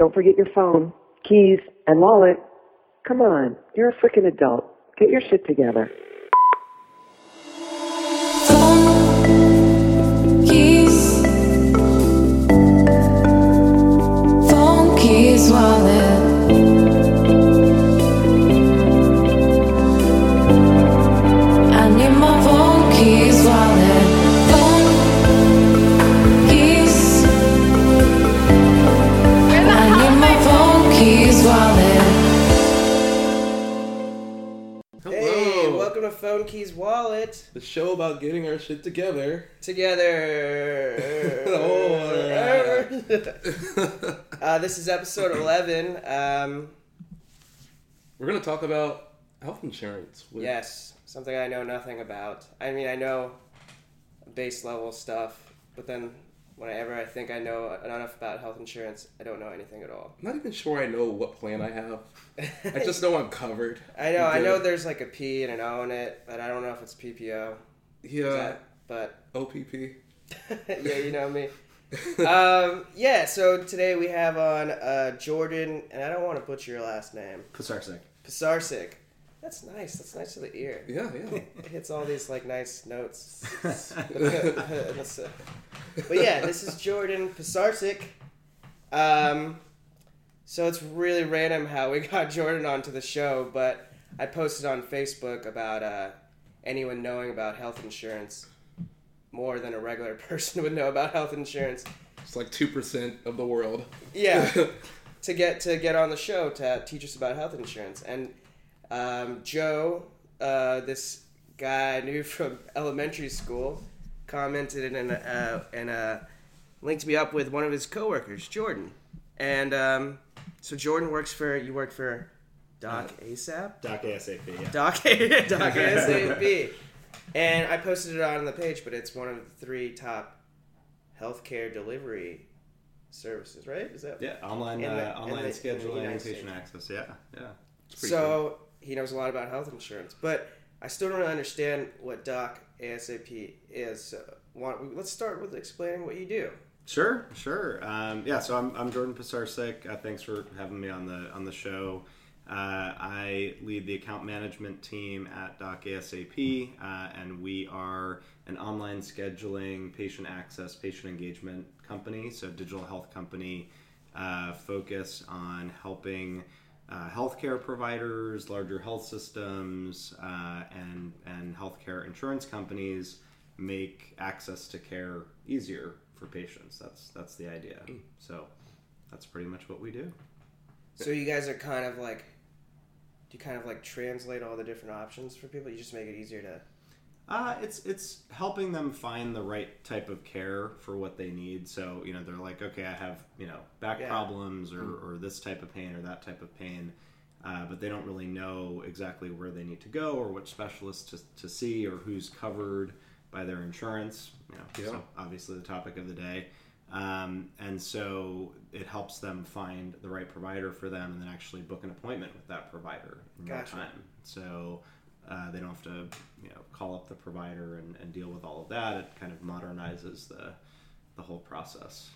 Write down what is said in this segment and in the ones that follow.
Don't forget your phone, keys, and wallet. Come on, you're a freaking adult. Get your shit together. Keys Wallet. The show about getting our shit together. Together. Oh, uh, this is episode 11. Um, We're gonna talk about health insurance. With, yes, something I know nothing about. I mean, I know base level stuff, but then whenever I think I know enough about health insurance, I don't know anything at all. I'm not even sure I know what plan I have. I just know I'm covered. I know, I know there's like a P and an O in it, but I don't know if it's PPO. Yeah. that- but OPP. yeah, you know me. um, yeah, so today we have on uh, Jordan, and I don't want to butcher your last name, Pasarsek. Pisarsik. That's nice. That's nice to the ear. Yeah, yeah. It hits all these like nice notes. But yeah, this is Jordan Pisarsik. Um, so it's really random how we got Jordan onto the show, but I posted on Facebook about uh, anyone knowing about health insurance more than a regular person would know about health insurance. It's like two percent of the world. Yeah, to get to get on the show to teach us about health insurance. And um, Joe, uh, this guy I knew from elementary school, commented and uh, and uh, linked me up with one of his coworkers, Jordan. And um, so Jordan works for you work for Doc ASAP. Doc ASAP, yeah. Doc Doc ASAP. And I posted it on the page, but it's one of the three top healthcare delivery services, right? Is that Yeah, online the- uh, online in the- in the scheduling, United patient access. Yeah, yeah. pretty so he knows a lot about health insurance, but I still don't understand what Doc ASAP is. So let's start with explaining what you do. Sure, sure. Um, yeah, so I'm, I'm Jordan Pasarsek. Uh, thanks for having me on the on the show. Uh, I lead the account management team at Doc ASAP, uh, and we are an online scheduling, patient access, patient engagement company. So digital health company uh, focused on helping uh, healthcare providers, larger health systems, uh, and and healthcare insurance companies make access to care easier for patients. That's that's the idea. So that's pretty much what we do. So you guys are kind of like, do you kind of like translate all the different options for people? You just make it easier to. Uh, it's it's helping them find the right type of care for what they need. So you know they're like, okay, I have you know back Yeah. problems or, or this type of pain or that type of pain, uh, but they don't really know exactly where they need to go or what specialist to, to see or who's covered by their insurance. You know, Yeah. so obviously the topic of the day. Um, and so it helps them find the right provider for them and then actually book an appointment with that provider in real Gotcha. time. So uh, they don't have to, you know, call up the provider and, and deal with all of that. It kind of modernizes the the whole process.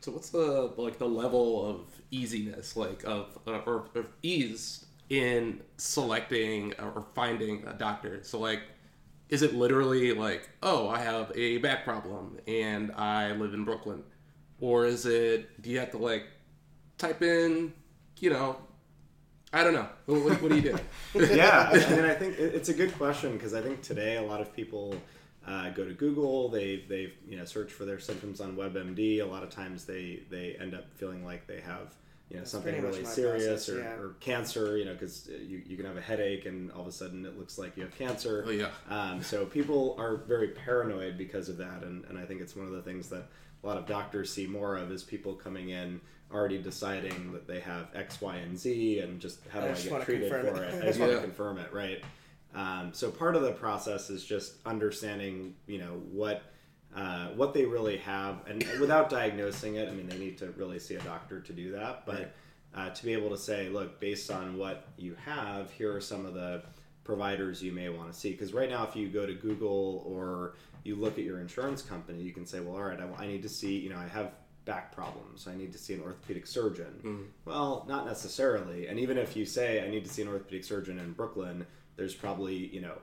So what's the like the level of easiness, like of uh, or of ease in selecting or finding a doctor? So like, is it literally like, oh, I have a back problem and I live in Brooklyn, or is it? Do you have to like type in, you know, I don't know. What, what, what do you do? yeah, I mean, I think it's a good question because I think today a lot of people uh, go to Google, they they you know search for their symptoms on WebMD. A lot of times they they end up feeling like they have you know something really serious process, or, yeah. or cancer. You know, because you you can have a headache and all of a sudden it looks like you have cancer. Oh yeah. Um, so people are very paranoid because of that, and, and I think it's one of the things that a lot of doctors see more of is people coming in already deciding that they have X, Y, and Z, and just how do I I, get treated for it. it? I just want to confirm it, right? Um, so part of the process is just understanding, you know, what uh, what they really have, and without diagnosing it. I mean, they need to really see a doctor to do that, but. Right. Uh, to be able to say, look, based on what you have, here are some of the providers you may want to see. Because right now, if you go to Google or you look at your insurance company, you can say, well, all right, I, I need to see, you know, I have back problems. I need to see an orthopedic surgeon. Well, not necessarily. And even if you say I need to see an orthopedic surgeon in Brooklyn, there's probably you know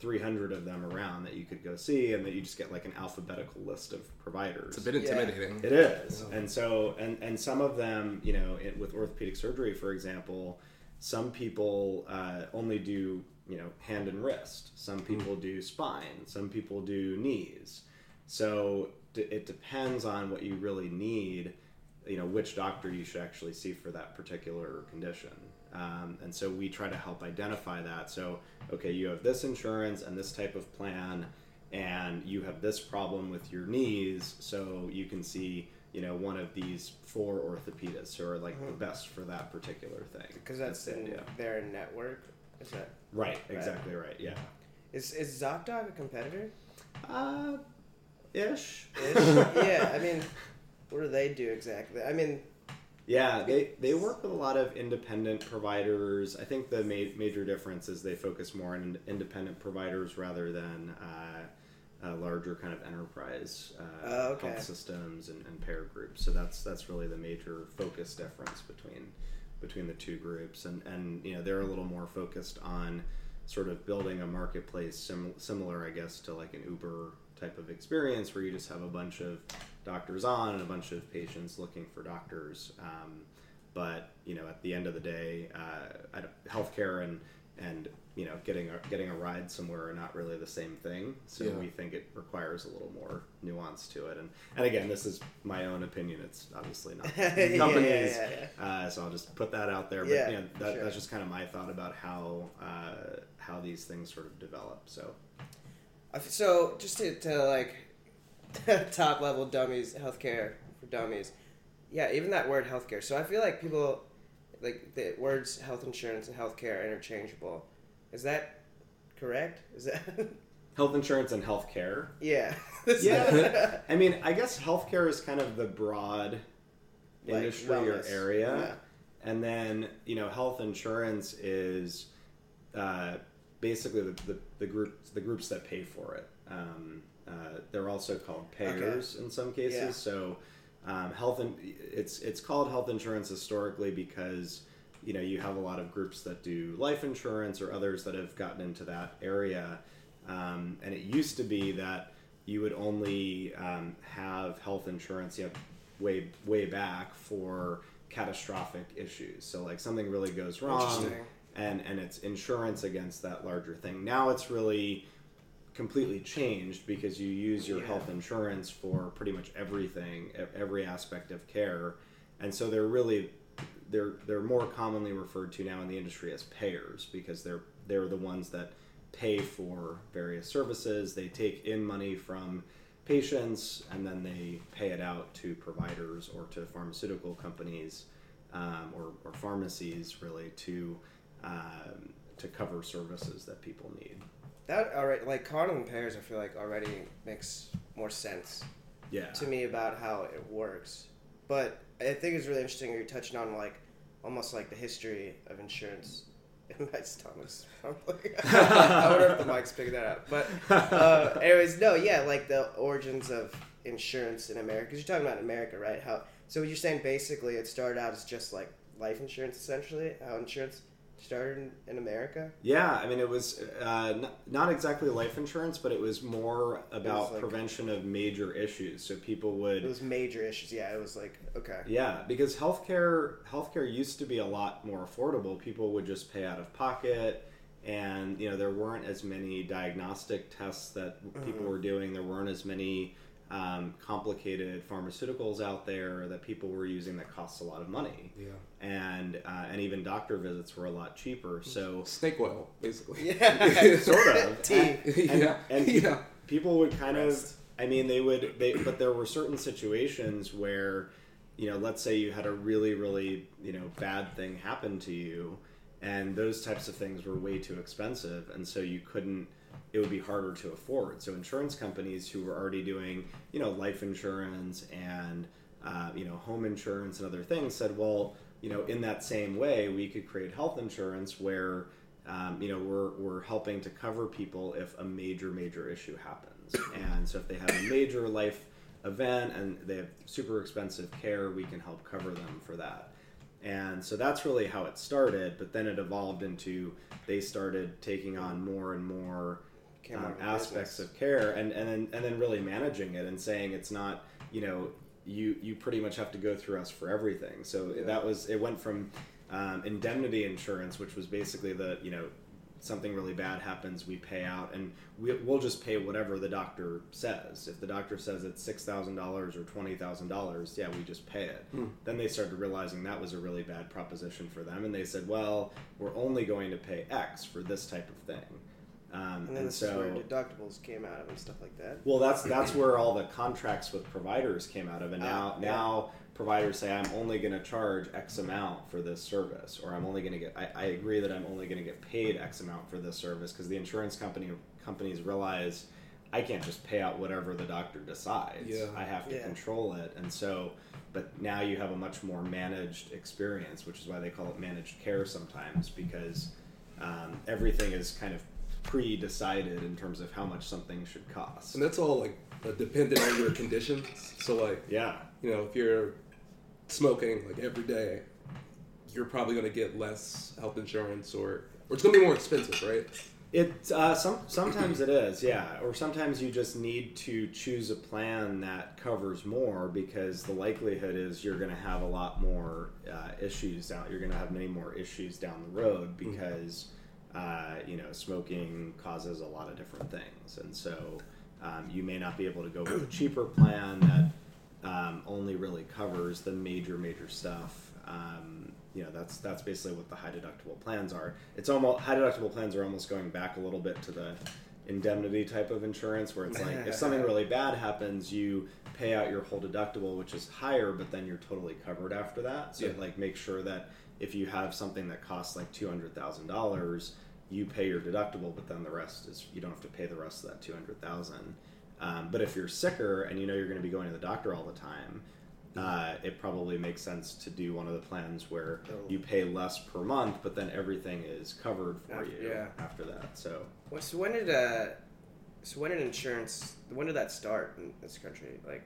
300 of them around that you could go see, and that you just get like an alphabetical list of providers. It's a bit intimidating. It is, and so and and some of them, you know, it, with orthopedic surgery, for example, some people uh, only do you know hand and wrist. Some people do spine. Some people do knees. So it depends on what you really need. You know, which doctor you should actually see for that particular condition. Um, and so we try to help identify that. So, okay, you have this insurance and this type of plan, and you have this problem with your knees, so you can see, you know, one of these four orthopedists who are like the best for that particular thing. Because that's in their network. Is that Right, exactly right. Yeah. is is ZocDoc a competitor? Uh, ish. Ish? yeah, I mean, what do they do exactly? I mean, Yeah, they, they work with a lot of independent providers. I think the ma- major difference is they focus more on independent providers rather than uh, uh, larger kind of enterprise uh, Oh, okay. health systems and, and payer groups. So that's that's really the major focus difference between between the two groups. And and you know they're a little more focused on sort of building a marketplace sim- similar, I guess, to like an Uber type of experience where you just have a bunch of doctors on and a bunch of patients looking for doctors. Um, but you know, at the end of the day, uh, healthcare and and you know, getting a, getting a ride somewhere are not really the same thing. So Yeah. we think it requires a little more nuance to it. And and again, this is my own opinion. It's obviously not Yeah, yeah, companies. yeah, Uh, so I'll just put that out there. But Yeah, you know, that, sure. that's just kind of my thought about how uh, how these things sort of develop. So so just to, to like top level dummies healthcare for dummies. Yeah, even that word healthcare. So I feel like people like the words health insurance and healthcare are interchangeable. Is that correct? Is that health insurance and healthcare? yeah? Yeah. I mean, I guess healthcare is kind of the broad Like industry or area. Yeah. And then, you know, health insurance is uh, basically the, the, the groups the groups that pay for it. Um, uh, they're also called payers in some cases. Yeah. So um, health and it's it's called health insurance historically because you know you have a lot of groups that do life insurance or others that have gotten into that area. Um, and it used to be that you would only um, have health insurance you know, way way back for catastrophic issues. So like something really goes wrong. And and it's insurance against that larger thing. Now it's really completely changed because you use your Yeah. health insurance for pretty much everything, every aspect of care, and so they're really they're they're more commonly referred to now in the industry as payers because they're they're the ones that pay for various services. They take in money from patients and then they pay it out to providers or to pharmaceutical companies um, or, or pharmacies really to um, to cover services that people need. That already like calling 'em payers. I feel like already makes more sense Yeah. to me about how it works. But I think it's really interesting you're touching on like almost like the history of insurance. In my stomach's rumbling. I wonder if the mic's picking that up. But uh, anyways, no, yeah, like the origins of insurance in America. Because you're talking about America, right? How so? You're saying basically it started out as just like life insurance, essentially. How insurance started in, America. Yeah, I mean, it was uh, n- not exactly life insurance, but it was more about like- prevention of major issues. So people would It was major issues. Yeah, it was like okay. Yeah, because healthcare healthcare used to be a lot more affordable. People would just pay out of pocket, and you know there weren't as many diagnostic tests that people were doing. There weren't as many um, complicated pharmaceuticals out there that people were using that cost a lot of money. Yeah. And uh, and even doctor visits were a lot cheaper. So Snake oil, basically. Yeah. sort of Tea. And, yeah. and yeah. people would kind Rest. of i mean they would they but there were certain situations where you know let's say you had a really really you know bad thing happen to you and those types of things were way too expensive and so you couldn't it would be harder to afford so insurance companies who were already doing you know life insurance and uh, you know home insurance and other things said well you know in that same way we could create health insurance where um, you know we're, we're helping to cover people if a major major issue happens and so if they have a major life event and they have super expensive care, we can help cover them for that. And so that's really how it started, but then it evolved into they started taking on more and more um, more of a aspects business. of care and, and then and then really managing it and saying it's not you know you you pretty much have to go through us for everything. So that was it went from um, indemnity insurance which was basically the you know something really bad happens we pay out and we, we'll just pay whatever the doctor says. If the doctor says it's $6000 or $20000 yeah we just pay it. Then they started realizing that was a really bad proposition for them and they said well we're only going to pay x for this type of thing um, And then this is so where deductibles came out of and stuff like that. well, that's that's where all the contracts with providers came out of, and now Ah, yeah. now providers say I'm only going to charge X amount for this service, or I'm only going to get. I, I agree that I'm only going to get paid X amount for this service because the insurance company companies realize I can't just pay out whatever the doctor decides. Yeah. I have to Yeah. control it, and so. But now you have a much more managed experience, which is why they call it managed care sometimes, because um, everything is kind of pre-decided in terms of how much something should cost. And that's all like uh, dependent on your conditions. So like Yeah, you know, if you're smoking like every day, you're probably going to get less health insurance, or or it's going to be more expensive, right? it uh, some sometimes it is, yeah, or sometimes you just need to choose a plan that covers more because the likelihood is you're going to have a lot more uh, issues down. You're going to have many more issues down the road because uh, you know smoking causes a lot of different things, and so um, you may not be able to go with a cheaper plan that um, only really covers the major major stuff. Um, you know that's that's basically what the high deductible plans are. It's almost high deductible plans are almost going back a little bit to the indemnity type of insurance where it's like if something really bad happens, you pay out your whole deductible, which is higher, but then you're totally covered after that. So Yeah. like make sure that if you have something that costs like two hundred thousand dollars, you pay your deductible, but then the rest is you don't have to pay the rest of that two hundred thousand. Um, but if you're sicker and you know you're going to be going to the doctor all the time, uh, it probably makes sense to do one of the plans where Oh. you pay less per month, but then everything is covered for After- you yeah. after that. So Well, so when did uh, so when did insurance? When did that start in this country? Like,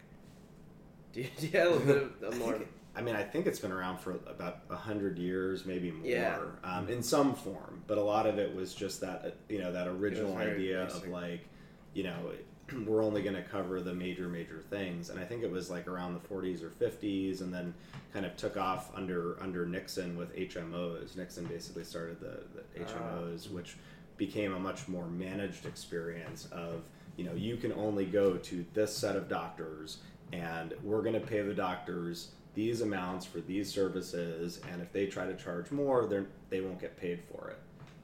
do you, do you have a little bit of a more? think- I mean, I think it's been around for about a hundred years, maybe more, Yeah. um, in some form. But a lot of it was just that, uh, you know, that original idea basic. of like, you know, we're only going to cover the major, major things. And I think it was like around the 40s or 50s, and then kind of took off under under Nixon with HMOs. Nixon basically started the, the HMOs, which became a much more managed experience of you know you can only go to this set of doctors and we're going to pay the doctors these amounts for these services and if they try to charge more they're they won't get paid for it.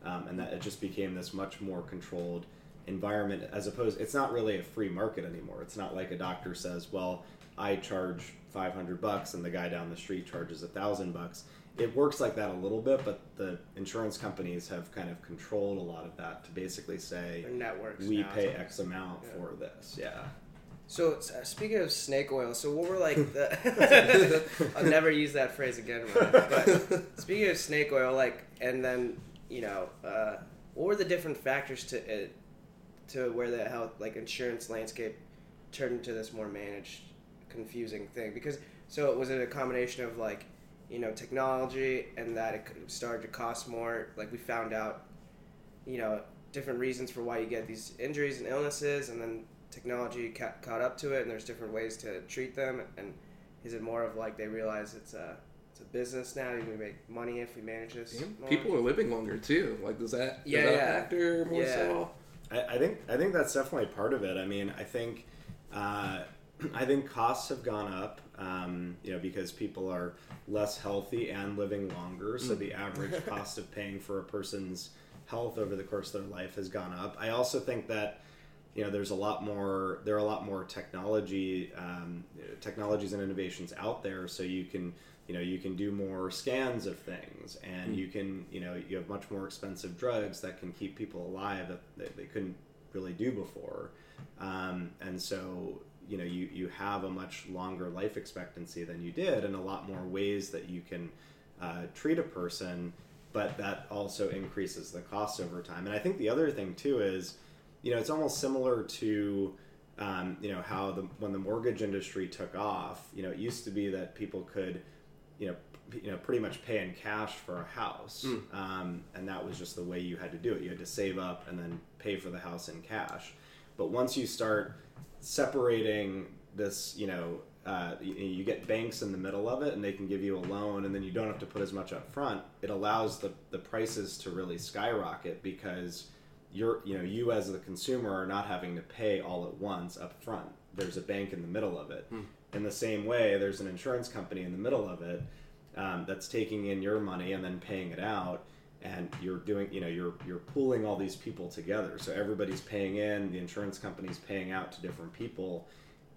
Um, and that it just became this much more controlled environment as opposed it's not really a free market anymore. It's not like a doctor says well i charge 500 bucks and the guy down the street charges a thousand bucks. It works like that a little bit but the insurance companies have kind of controlled a lot of that to basically say Their networks we pay x amount Yeah. for this yeah So uh, speaking of snake oil, so what were like the? I'll never use that phrase again. in But speaking of snake oil, like, and then you know, uh, what were the different factors to it, to where the health like insurance landscape turned into this more managed, confusing thing? Because so was it a combination of like, you know, technology and that it started to cost more? Like we found out, you know, different reasons for why you get these injuries and illnesses, and then technology ca- caught up to it, and there's different ways to treat them. And is it more of like they realize it's a it's a business now? We make money if we manage this. more? People are living longer too. Like, does that does Yeah, that yeah. factor more Yeah. so? I, I think I think that's definitely part of it. I mean, I think uh, I think costs have gone up, um, you know, because people are less healthy and living longer. So the average cost of paying for a person's health over the course of their life has gone up. I also think that you know there's a lot more there are a lot more technology um, technologies and innovations out there so you can you know you can do more scans of things and you can you know you have much more expensive drugs that can keep people alive that they, they couldn't really do before. Um, and so you know you, you have a much longer life expectancy than you did and a lot more ways that you can uh, treat a person but that also increases the cost over time. And i think the other thing too is you know it's almost similar to um, you know how the when the mortgage industry took off, you know, it used to be that people could, you know, p- you know, pretty much pay in cash for a house, um, and that was just the way you had to do it. You had to save up and then pay for the house in cash. But once you start separating this, you know, uh, you, you get banks in the middle of it, and they can give you a loan, and then you don't have to put as much up front. It allows the the prices to really skyrocket because you're, you know, you as the consumer are not having to pay all at once up front. There's a bank in the middle of it. In the same way, there's an insurance company in the middle of it um, that's taking in your money and then paying it out and you're doing you know you're you're pooling all these people together. So everybody's paying in the insurance company's paying out to different people.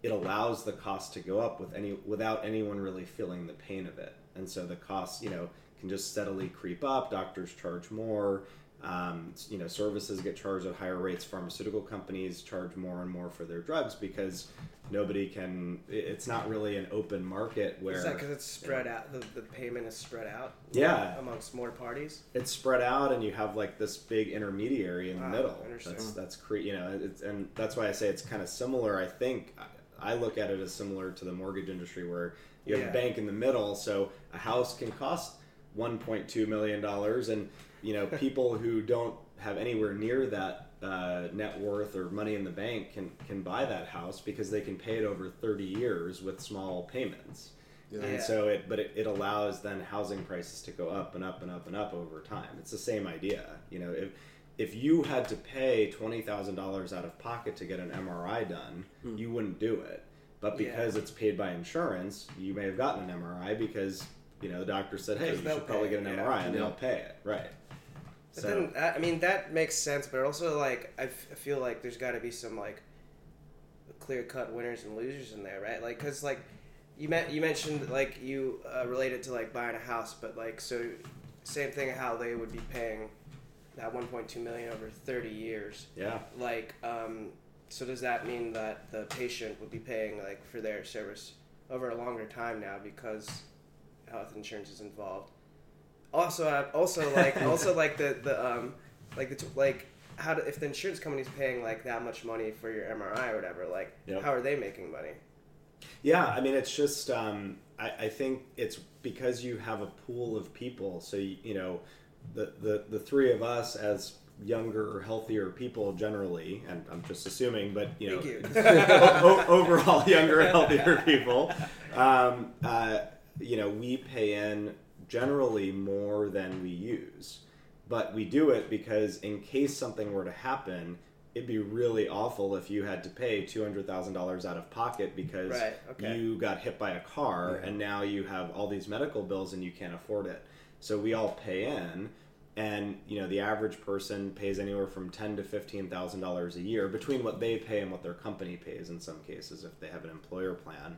It allows the cost to go up with any without anyone really feeling the pain of it. And so the costs you know can just steadily creep up. Doctors charge more um, you know services get charged at higher rates pharmaceutical companies charge more and more for their drugs because nobody can it's not really an open market where Is that because it's spread out? The, the payment is spread out. Yeah. Amongst more parties. it's spread out and you have like this big intermediary in the Ah, middle interesting. that's that's cre- you know it's, and that's why i say it's kind of similar i think I, I look at it as similar to the mortgage industry where you have Yeah. a bank in the middle so a house can cost 1.2 million dollars and you know people who don't have anywhere near that uh, net worth or money in the bank can can buy that house because they can pay it over 30 years with small payments Yeah. and so it but it, it allows then housing prices to go up and up and up and up over time it's the same idea you know if if you had to pay $20000 out of pocket to get an mri done you wouldn't do it but Yeah. because it's paid by insurance you may have gotten an mri because you know the doctor said hey you should probably get an yeah. mri and Yeah. they'll pay it right But so then, I I mean, that makes sense, but also, like, I, f- I feel like there's got to be some, like, clear cut winners and losers in there, right? Like, because, like, you, met, you mentioned, like, you uh, related to, like, buying a house, but, like, so same thing how they would be paying that 1.2 million over 30 years. yeah Like, um, so does that mean that the patient would be paying, like, for their service over a longer time now because health insurance is involved? Also, uh, also like, also like the the um, like the t- like how do, if the insurance company's paying like that much money for your MRI or whatever, like Yep. how are they making money? Yeah, I mean, it's just um, I, I think it's because you have a pool of people. So you, you know, the, the the three of us as younger, healthier people generally, and I'm just assuming, but you know, you. o- overall younger, healthier people, um, uh, you know, we pay in generally more than we use, but we do it because in case something were to happen. It'd be really awful if you had to pay two hundred thousand dollars out of pocket because Right, okay. you got hit by a car and now you have all these medical bills and you can't afford it. So we all pay in, and you know the average person pays anywhere from ten to fifteen thousand dollars a year between what they pay and what their company pays in some cases if they have an employer plan,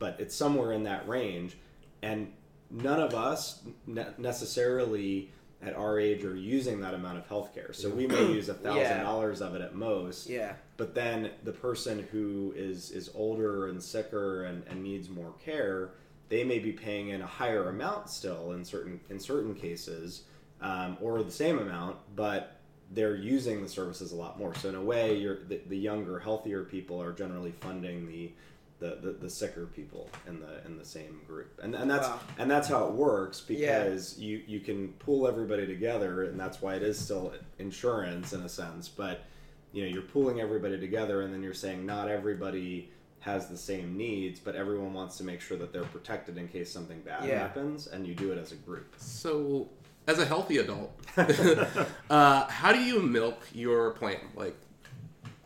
but it's somewhere in that range, and none of us ne- necessarily at our age are using that amount of health care. So we may use a thousand Yeah. dollars of it at most Yeah, but then the person who is is older and sicker and, and needs more care they may be paying in a higher amount still in certain in certain cases um, or the same amount but they're using the services a lot more so in a way you're the, the younger healthier people are generally funding the the, the, the sicker people in the in the same group and, and that's Wow. and that's how it works Yeah. because you you can pull everybody together and that's why it is still insurance in a sense but you know you're pooling everybody together and then you're saying not everybody has the same needs but everyone wants to make sure that they're protected in case something bad Yeah. happens and you do it as a group So, as a healthy adult, uh, how do you milk your plan? Like,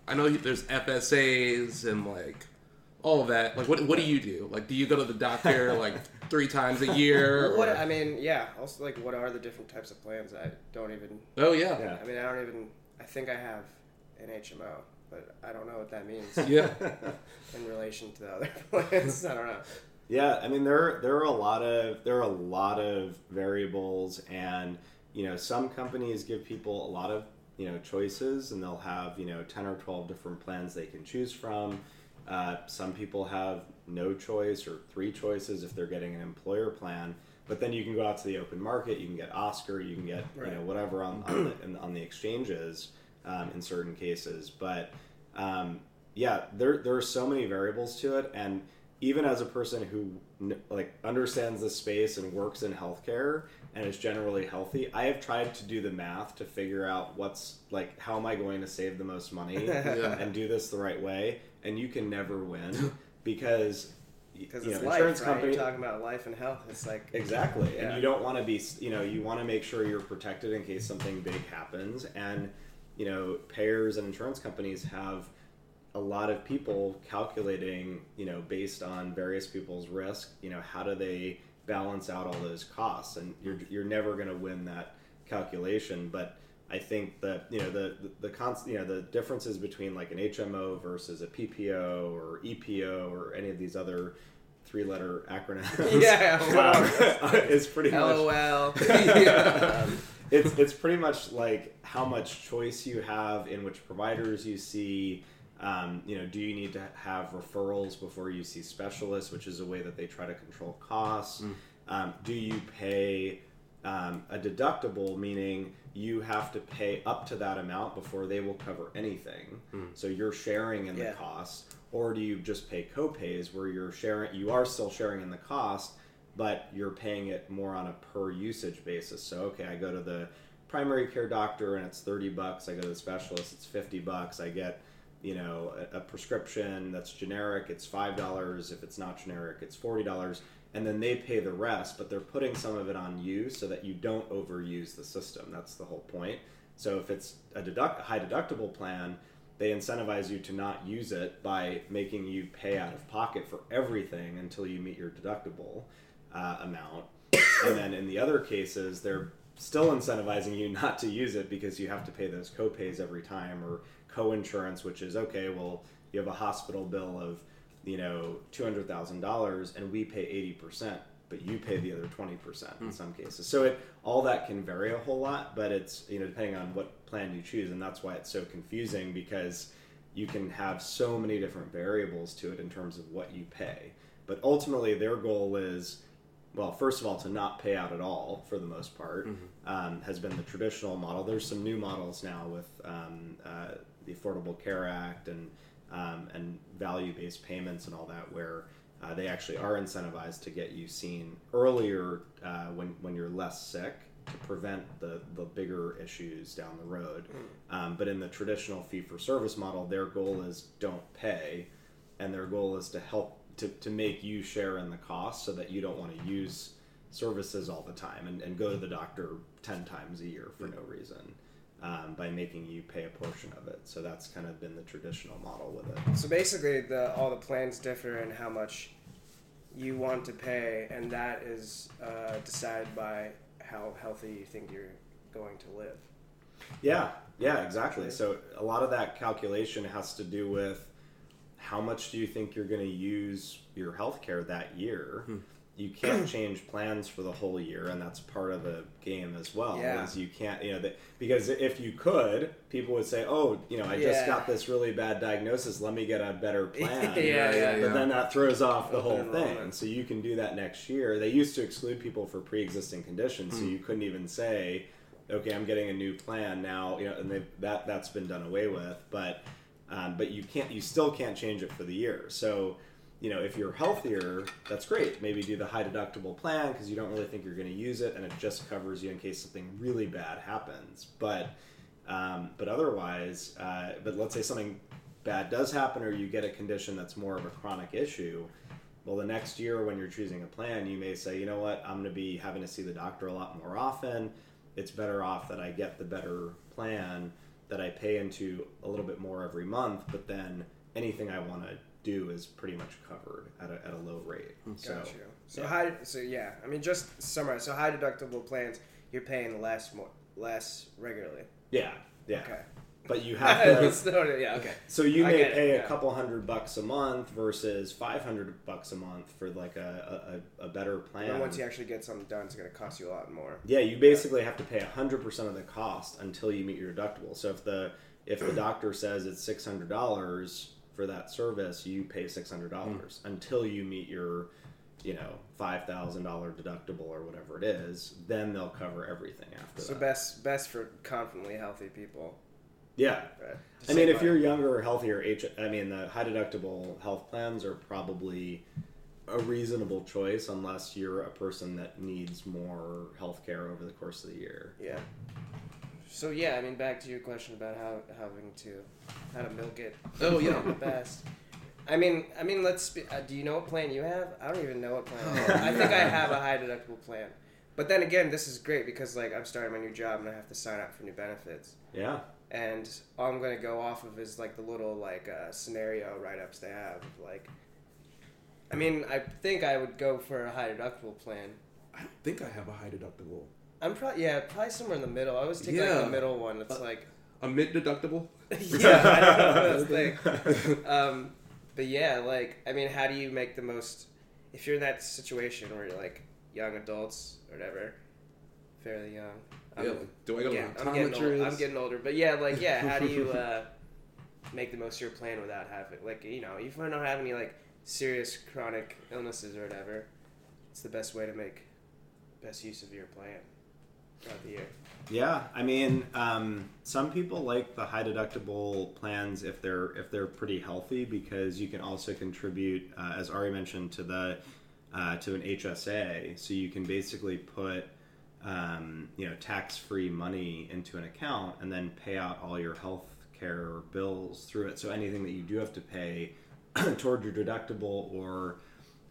I know there's FSAs and like all of that. Like, what what do you do? Like, do you go to the doctor like three times a year? what I mean, yeah. Also, like, what are the different types of plans? I don't even. oh yeah, Yeah. I mean, I don't even. I think I have an HMO, but I don't know what that means yeah. in relation to the other plans. I don't know. Yeah, I mean there there are a lot of there are a lot of variables, and you know some companies give people a lot of you know choices, and they'll have you know ten or twelve different plans they can choose from. Uh, some people have no choice or three choices if they're getting an employer plan. But then you can go out to the open market. You can get Oscar. You can get you know whatever on on the, on the exchanges um, in certain cases. But um, yeah, there there are so many variables to it, and even as a person who like understands the space and works in healthcare and is generally healthy, I have tried to do the math to figure out what's like how am I going to save the most money Yeah. and do this the right way, and you can never win because Because you it's know, life, insurance right? company You're talking about life and health. It's like Exactly. Yeah. And you don't want to be, you know, you want to make sure you're protected in case something big happens. And, you know, payers and insurance companies have a lot of people calculating, you know, based on various people's risk, you know, how do they balance out all those costs? And you're, you're never going to win that calculation. But I think that, you know, the, the, the const, you know, the differences between like an HMO versus a PPO or EPO or any of these other three letter acronyms Yeah, um, is pretty much LOL. um, it's it's pretty much like how much choice you have in which providers you see. Um, you know, do you need to have referrals before you see specialists, which is a way that they try to control costs? Um, do you pay um, a deductible, meaning you have to pay up to that amount before they will cover anything? So you're sharing in the Yeah. cost, or do you just pay copays where you're sharing? You are still sharing in the cost, but you're paying it more on a per usage basis. So okay, I go to the primary care doctor and it's 30 bucks. I go to the specialist, it's 50 bucks. I get, you know, a, a prescription that's generic, it's $5. If it's not generic, it's $40. And then they pay the rest, but they're putting some of it on you so that you don't overuse the system. That's the whole point. So if it's a deduct, high deductible plan, they incentivize you to not use it by making you pay out of pocket for everything until you meet your deductible uh, amount. and then in the other cases, they're still incentivizing you not to use it because you have to pay those copays every time or co-insurance, which is okay. Well, you have a hospital bill of you know two hundred thousand dollars, and we pay eighty percent, but you pay the other twenty percent in some cases. So it all that can vary a whole lot, but it's you know depending on what plan you choose, and that's why it's so confusing because you can have so many different variables to it in terms of what you pay. But ultimately, their goal is well, first of all, to not pay out at all for the most part um, has been the traditional model. There's some new models now with um, uh, the Affordable Care Act and um, and value-based payments and all that, where uh, they actually are incentivized to get you seen earlier uh, when when you're less sick to prevent the the bigger issues down the road. Um, but in the traditional fee-for-service model, their goal is don't pay, and their goal is to help to, to make you share in the cost so that you don't want to use services all the time and, and go to the doctor 10 times a year for no reason um, by making you pay a portion of it so that's kind of been the traditional model with it So basically, the all the plans differ in how much you want to pay, and that is uh, decided by how healthy you think you're going to live. Yeah, yeah, exactly. So a lot of that calculation has to do with how much do you think you're going to use your healthcare that year. You can't change plans for the whole year, and that's part of the game as well. Yeah. Is you can't, you know, that because if you could, people would say, "Oh, you know, I just Yeah. got this really bad diagnosis. Let me get a better plan." Yeah, yeah, yeah. But then that throws off the Open whole enrollment. thing. So you can do that next year. They used to exclude people for pre-existing conditions, so you couldn't even say, "Okay, I'm getting a new plan now." You know, and that that's been done away with. But um, but you can't, you still can't change it for the year. So you know, if you're healthier, that's great. Maybe do the high deductible plan because you don't really think you're going to use it, and it just covers you in case something really bad happens. But um, but otherwise, uh, but let's say something bad does happen, or you get a condition that's more of a chronic issue. Well, the next year when you're choosing a plan, you may say, you know what, I'm going to be having to see the doctor a lot more often. It's better off that I get the better plan that I pay into a little bit more every month, but then anything I want to do is pretty much covered at a, at a low rate. Hmm. So, Got you. So yeah. high. So yeah, I mean, just summarize. So high deductible plans, you're paying less more, less regularly. yeah, yeah. Okay. But you have to. So, yeah. Okay. So you may get it, pay yeah. a couple hundred bucks a month versus five hundred bucks a month for like a, a, a better plan. And once you actually get something done, it's going to cost you a lot more. yeah, you basically have to pay hundred percent of the cost until you meet your deductible. So if the if the doctor says it's six hundred dollars for that service, you pay six hundred hmm. dollars until you meet your you know five thousand dollar deductible or whatever it is. Then they'll cover everything after So that. best best for confidently healthy people. Yeah. Right. I mean, if you're younger or healthier, H- I mean, the high deductible health plans are probably a reasonable choice unless you're a person that needs more health care over the course of the year. Yeah. So yeah, I mean, back to your question about how having to how to milk it. Oh, yeah. the best. I mean, I mean, let's. Be, uh, do you know what plan you have? I don't even know what plan. I, Oh, have. I think I have a high deductible plan. But then again, this is great because like I'm starting my new job and I have to sign up for new benefits. Yeah. And all I'm gonna go off of is like the little like uh, scenario write ups they have. Like, I mean, I think I would go for a high deductible plan. I don't think I have a high deductible. I'm probably yeah, probably somewhere in the middle. I always take like the middle one. It's Uh, like A mid deductible? yeah, I don't know that's thing. Um, but yeah, like I mean, how do you make the most if you're in that situation where you're like young adults or whatever, fairly young. I'm, yeah, like, do I go yeah, to I'm getting, old. I'm getting older, but yeah, like yeah, how do you uh, make the most of your plan without having like you know if you don't have any like serious chronic illnesses or whatever, it's the best way to make best use of your plan throughout the year. Yeah, I mean, um, some people like the high deductible plans if they're if they're pretty healthy because you can also contribute, uh, as Ari mentioned, to the uh, to an HSA. So you can basically put um, you know tax free money into an account and then pay out all your health care bills through it. So anything that you do have to pay toward your deductible or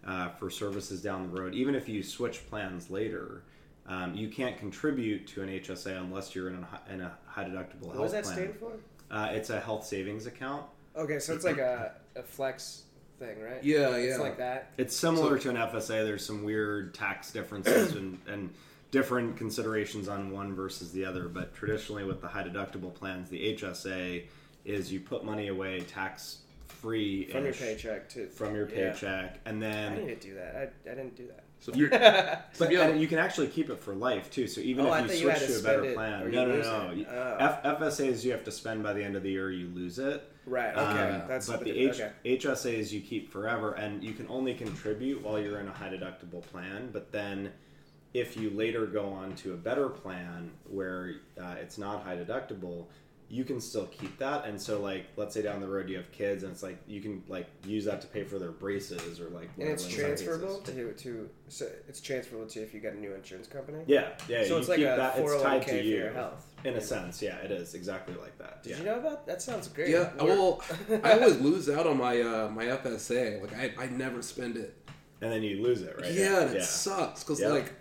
uh, for services down the road, even if you switch plans later. Um, you can't contribute to an HSA unless you're in a, hi- in a high deductible What health does that plan. stand for? Uh, it's a health savings account. Okay, so it's like a, a flex thing, right? Yeah, It's yeah. It's like that. It's similar So- to an FSA. There's some weird tax differences and, and different considerations on one versus the other. But traditionally, with the high deductible plans, the HSA is you put money away tax free From your paycheck too. from your Yeah. paycheck, and I then need to do that. I, I didn't do that. So you're, But Yeah. and you can actually keep it for life too. So even Oh, if thought you you switch to to, a better plan, or no, no, no. it. Oh. F- FSAs you have to spend by the end of the year. You lose it. Right. Okay. Um, That's but the, the H- okay. HSAs you keep forever, and you can only contribute while you're in a high deductible plan. But then, if you later go on to a better plan where uh, it's not high deductible, you can still keep that. And so, like, let's say down the road you have kids, and it's like you can like use that to pay for their braces or like. And it's whatever in transferable to to so it's transferable to if you get a new insurance company. Yeah, yeah. So you it's like keep a that. It's 401k tied for to you your health. in a sense. Yeah, it is exactly like that. Did yeah. you know about that? Sounds great. yeah, We're- well, I always lose out on my uh, my FSA. Like I, I never spend it. And then you lose it, right? Yeah, and it yeah. sucks because Yeah. like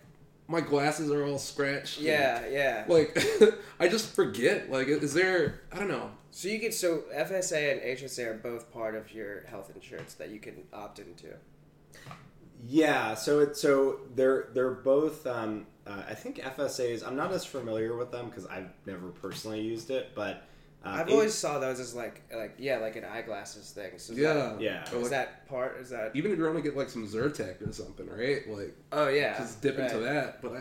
my glasses are all scratched. and, Yeah, yeah. like I just forget. Like, is there? I don't know. So you could so FSA and HSA are both part of your health insurance that you can opt into. Yeah, so it so they're they're both. Um, uh, I think FSAs. I'm not as familiar with them because I've never personally used it, but uh, I've it- always saw those as like like yeah like an eyeglasses thing. So is Yeah, That, Yeah. Is like, that part? Is that? even if you're only get like some Zyrtec or something, right? Like Oh yeah. just dip into that. But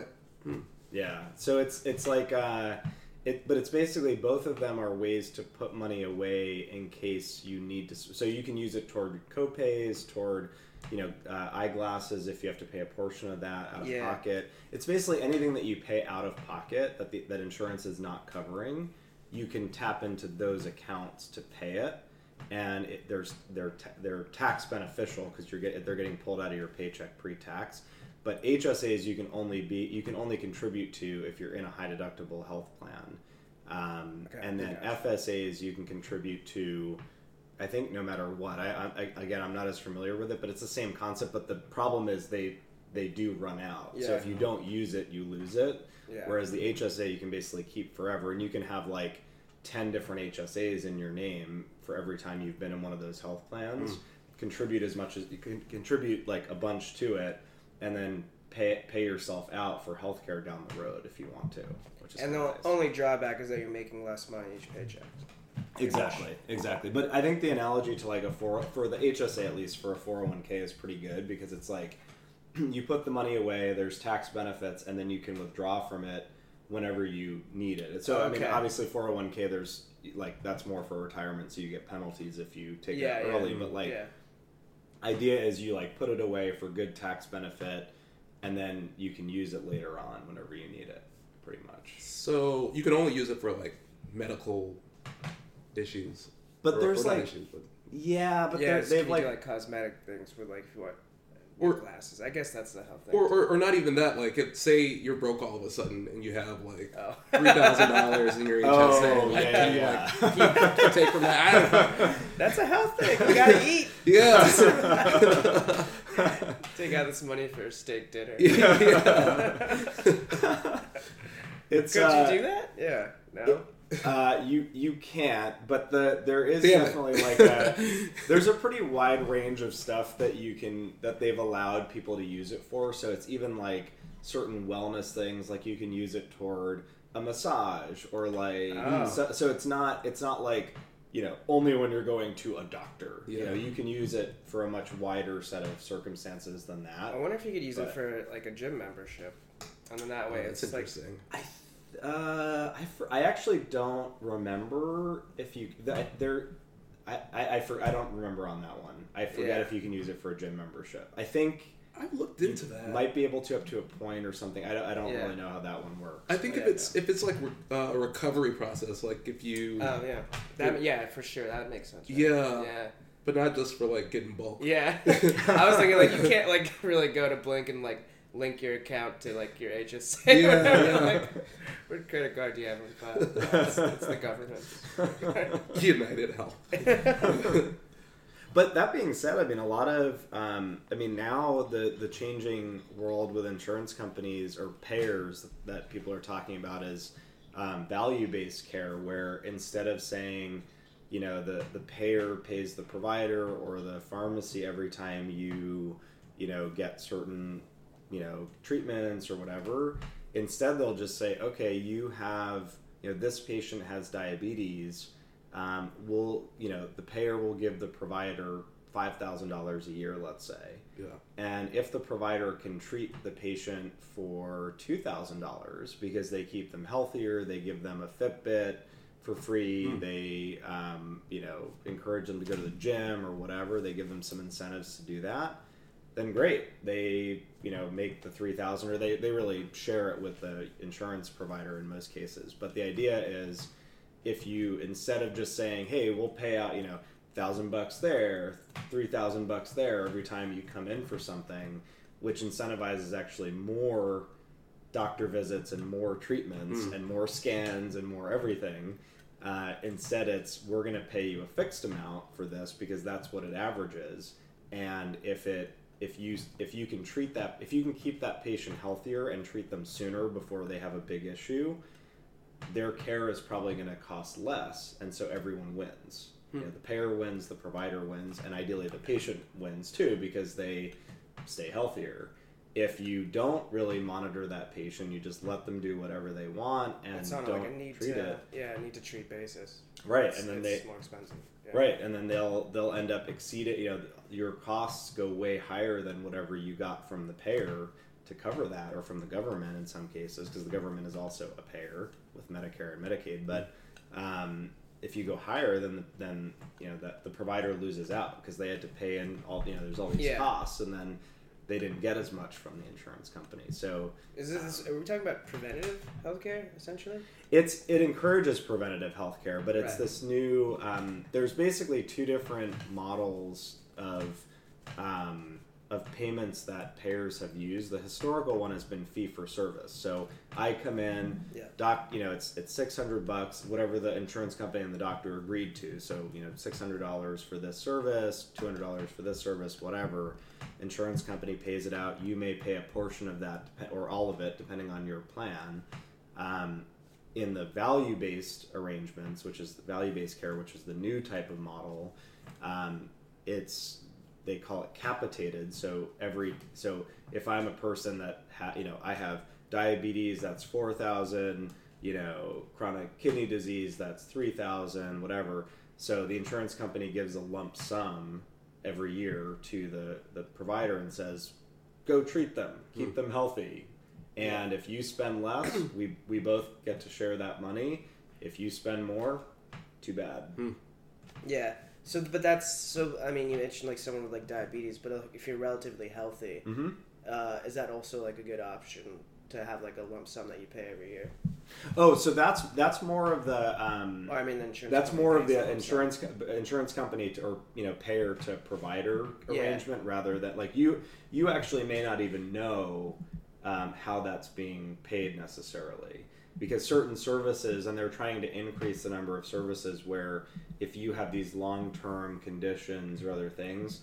I, yeah. So it's it's like uh, it, but it's basically both of them are ways to put money away in case you need to. So you can use it toward copays, toward you know uh, eyeglasses if you have to pay a portion of that out of Yeah. pocket. It's basically anything that you pay out of pocket that the, that insurance is not covering. You can tap into those accounts to pay it, and it, there's they're ta- they're tax beneficial because you're get, they're getting pulled out of your paycheck pre-tax. But HSAs you can only be you can only contribute to if you're in a high deductible health plan, um, Okay, and then. FSAs you can contribute to. I think no matter what, I, I again I'm not as familiar with it, but it's the same concept. But the problem is they they do run out. Yeah. So if you don't use it, you lose it. Yeah. Whereas the HSA you can basically keep forever, and you can have like ten different HSAs in your name for every time you've been in one of those health plans. Hmm. Contribute as much as you can contribute like a bunch to it, and then pay pay yourself out for healthcare down the road if you want to. Which is And the nice. only drawback is that you're making less money each paycheck. Exactly, exactly. But I think the analogy to like a four for the HSA at least for a four hundred one k is pretty good because it's like you put the money away, there's tax benefits, and then you can withdraw from it whenever you need it. So I mean, obviously four hundred one k there's like that's more for retirement, so you get penalties if you take Yeah, it yeah. early. But like yeah. idea is you like put it away for good tax benefit, and then you can use it later on whenever you need it. Pretty much. so you can only use it for like medical issues. But Or- there's or like issues, but yeah, but yeah, they're, it's, they've like, like cosmetic things for like what Or- glasses. I guess that's the health thing. or, or, or not even that. Like, it, say you're broke all of a sudden and you have like oh. three thousand dollars in your HSA. Oh, like, yeah, you, yeah. like, can you take from that? I don't know. That's a health thing. You gotta eat. Yeah. Take out this money for a steak dinner. yeah. yeah. it's Could uh, you do that? Yeah. No. Uh, you you can't, but the there is Damn it. definitely like a there's a pretty wide range of stuff that you can that they've allowed people to use it for. So it's even like certain wellness things, like you can use it toward a massage or like Oh. so, so it's not it's not like you know only when you're going to a doctor. You know you can use it for a much wider set of circumstances than that. I wonder if you could use it for like a gym membership, and then that way That's it's like interesting. I, uh, I, fr- I actually don't remember if you that there. I, I, I, for, I don't remember on that one. I forget Yeah. if you can use it for a gym membership. I think I've looked into that. might be able to up to a point or something. I don't, I don't Yeah. really know how that one works. I think if Yeah, it's if it's like re- uh, a recovery process, like if you, Oh yeah, that yeah for sure that makes sense. right? Yeah. yeah, but not just for like getting bulk. yeah. I was thinking like you can't like really go to Blink and like link your account to like your HSA. Yeah, yeah. like, what credit card do you have on file? Oh, it's, it's the government. United Health. But that being said, I mean, a lot of, um, I mean, now the the changing world with insurance companies or payers that people are talking about is um, value based care, where instead of saying, you know, the the payer pays the provider or the pharmacy every time you, you know, get certain, you know, treatments or whatever, instead they'll just say, okay, you have, you know, this patient has diabetes um, will you know the payer will give the provider five thousand dollars a year, let's say, Yeah. and if the provider can treat the patient for two thousand dollars because they keep them healthier, they give them a Fitbit for free, they um, you know encourage them to go to the gym or whatever, they give them some incentives to do that. Then great, they you know make the three thousand, or they they really share it with the insurance provider in most cases. But the idea is if you instead of just saying, "Hey, we'll pay out," you know, thousand bucks there, three thousand bucks there every time you come in for something, which incentivizes actually more doctor visits and more treatments and more scans and more everything. Uh, instead, it's we're going to pay you a fixed amount for this because that's what it averages, and if it if you if you can treat that if you can keep that patient healthier and treat them sooner before they have a big issue, their care is probably going to cost less, and so everyone wins. You hmm. know, the payer wins, the provider wins, and ideally the patient wins too because they stay healthier. If you don't really monitor that patient, you just let them do whatever they want and don't like a need treat to it yeah need to treat basis. right, It's, and then it's they more expensive. Yeah. Right, and then they'll they'll end up exceeding. You know, your costs go way higher than whatever you got from the payer to cover that, or from the government in some cases, because the government is also a payer with Medicare and Medicaid. But um, if you go higher, then then you know that the provider loses out because they had to pay in all. You know, there's all these Yeah. costs, and then they didn't get as much from the insurance company. So Is this are we talking about preventative healthcare essentially? it's it encourages preventative healthcare, but it's Right. this new. Um, there's basically two different models of um, of payments that payers have used. The historical one has been fee for service. So I come in, Yeah. doc, you know, it's it's six hundred bucks, whatever the insurance company and the doctor agreed to. So you know, six hundred dollars for this service, two hundred dollars for this service, whatever. Insurance company pays it out. You may pay a portion of that or all of it, depending on your plan. Um, in the value based arrangements, which is the value based care, which is the new type of model, um, it's they call it capitated. So every so if I'm a person that ha, you know I have diabetes, that's four thousand. You know, chronic kidney disease, that's three thousand. Whatever. So the insurance company gives a lump sum every year to the the provider and says, "Go treat them, keep hmm. them healthy." And if you spend less, we we both get to share that money. If you spend more, too bad. Hmm. Yeah. So, but that's so. I mean, you mentioned like someone with like diabetes, but uh, if you're relatively healthy, Mm-hmm. uh, is that also like a good option to have like a lump sum that you pay every year? Oh, so that's that's more of the um, Or, I mean, the insurance. that's more of the insurance co- insurance company to, or you know payer to provider Yeah. arrangement rather than like you you actually may not even know um, how that's being paid necessarily because certain services and they're trying to increase the number of services where if you have these long term conditions or other things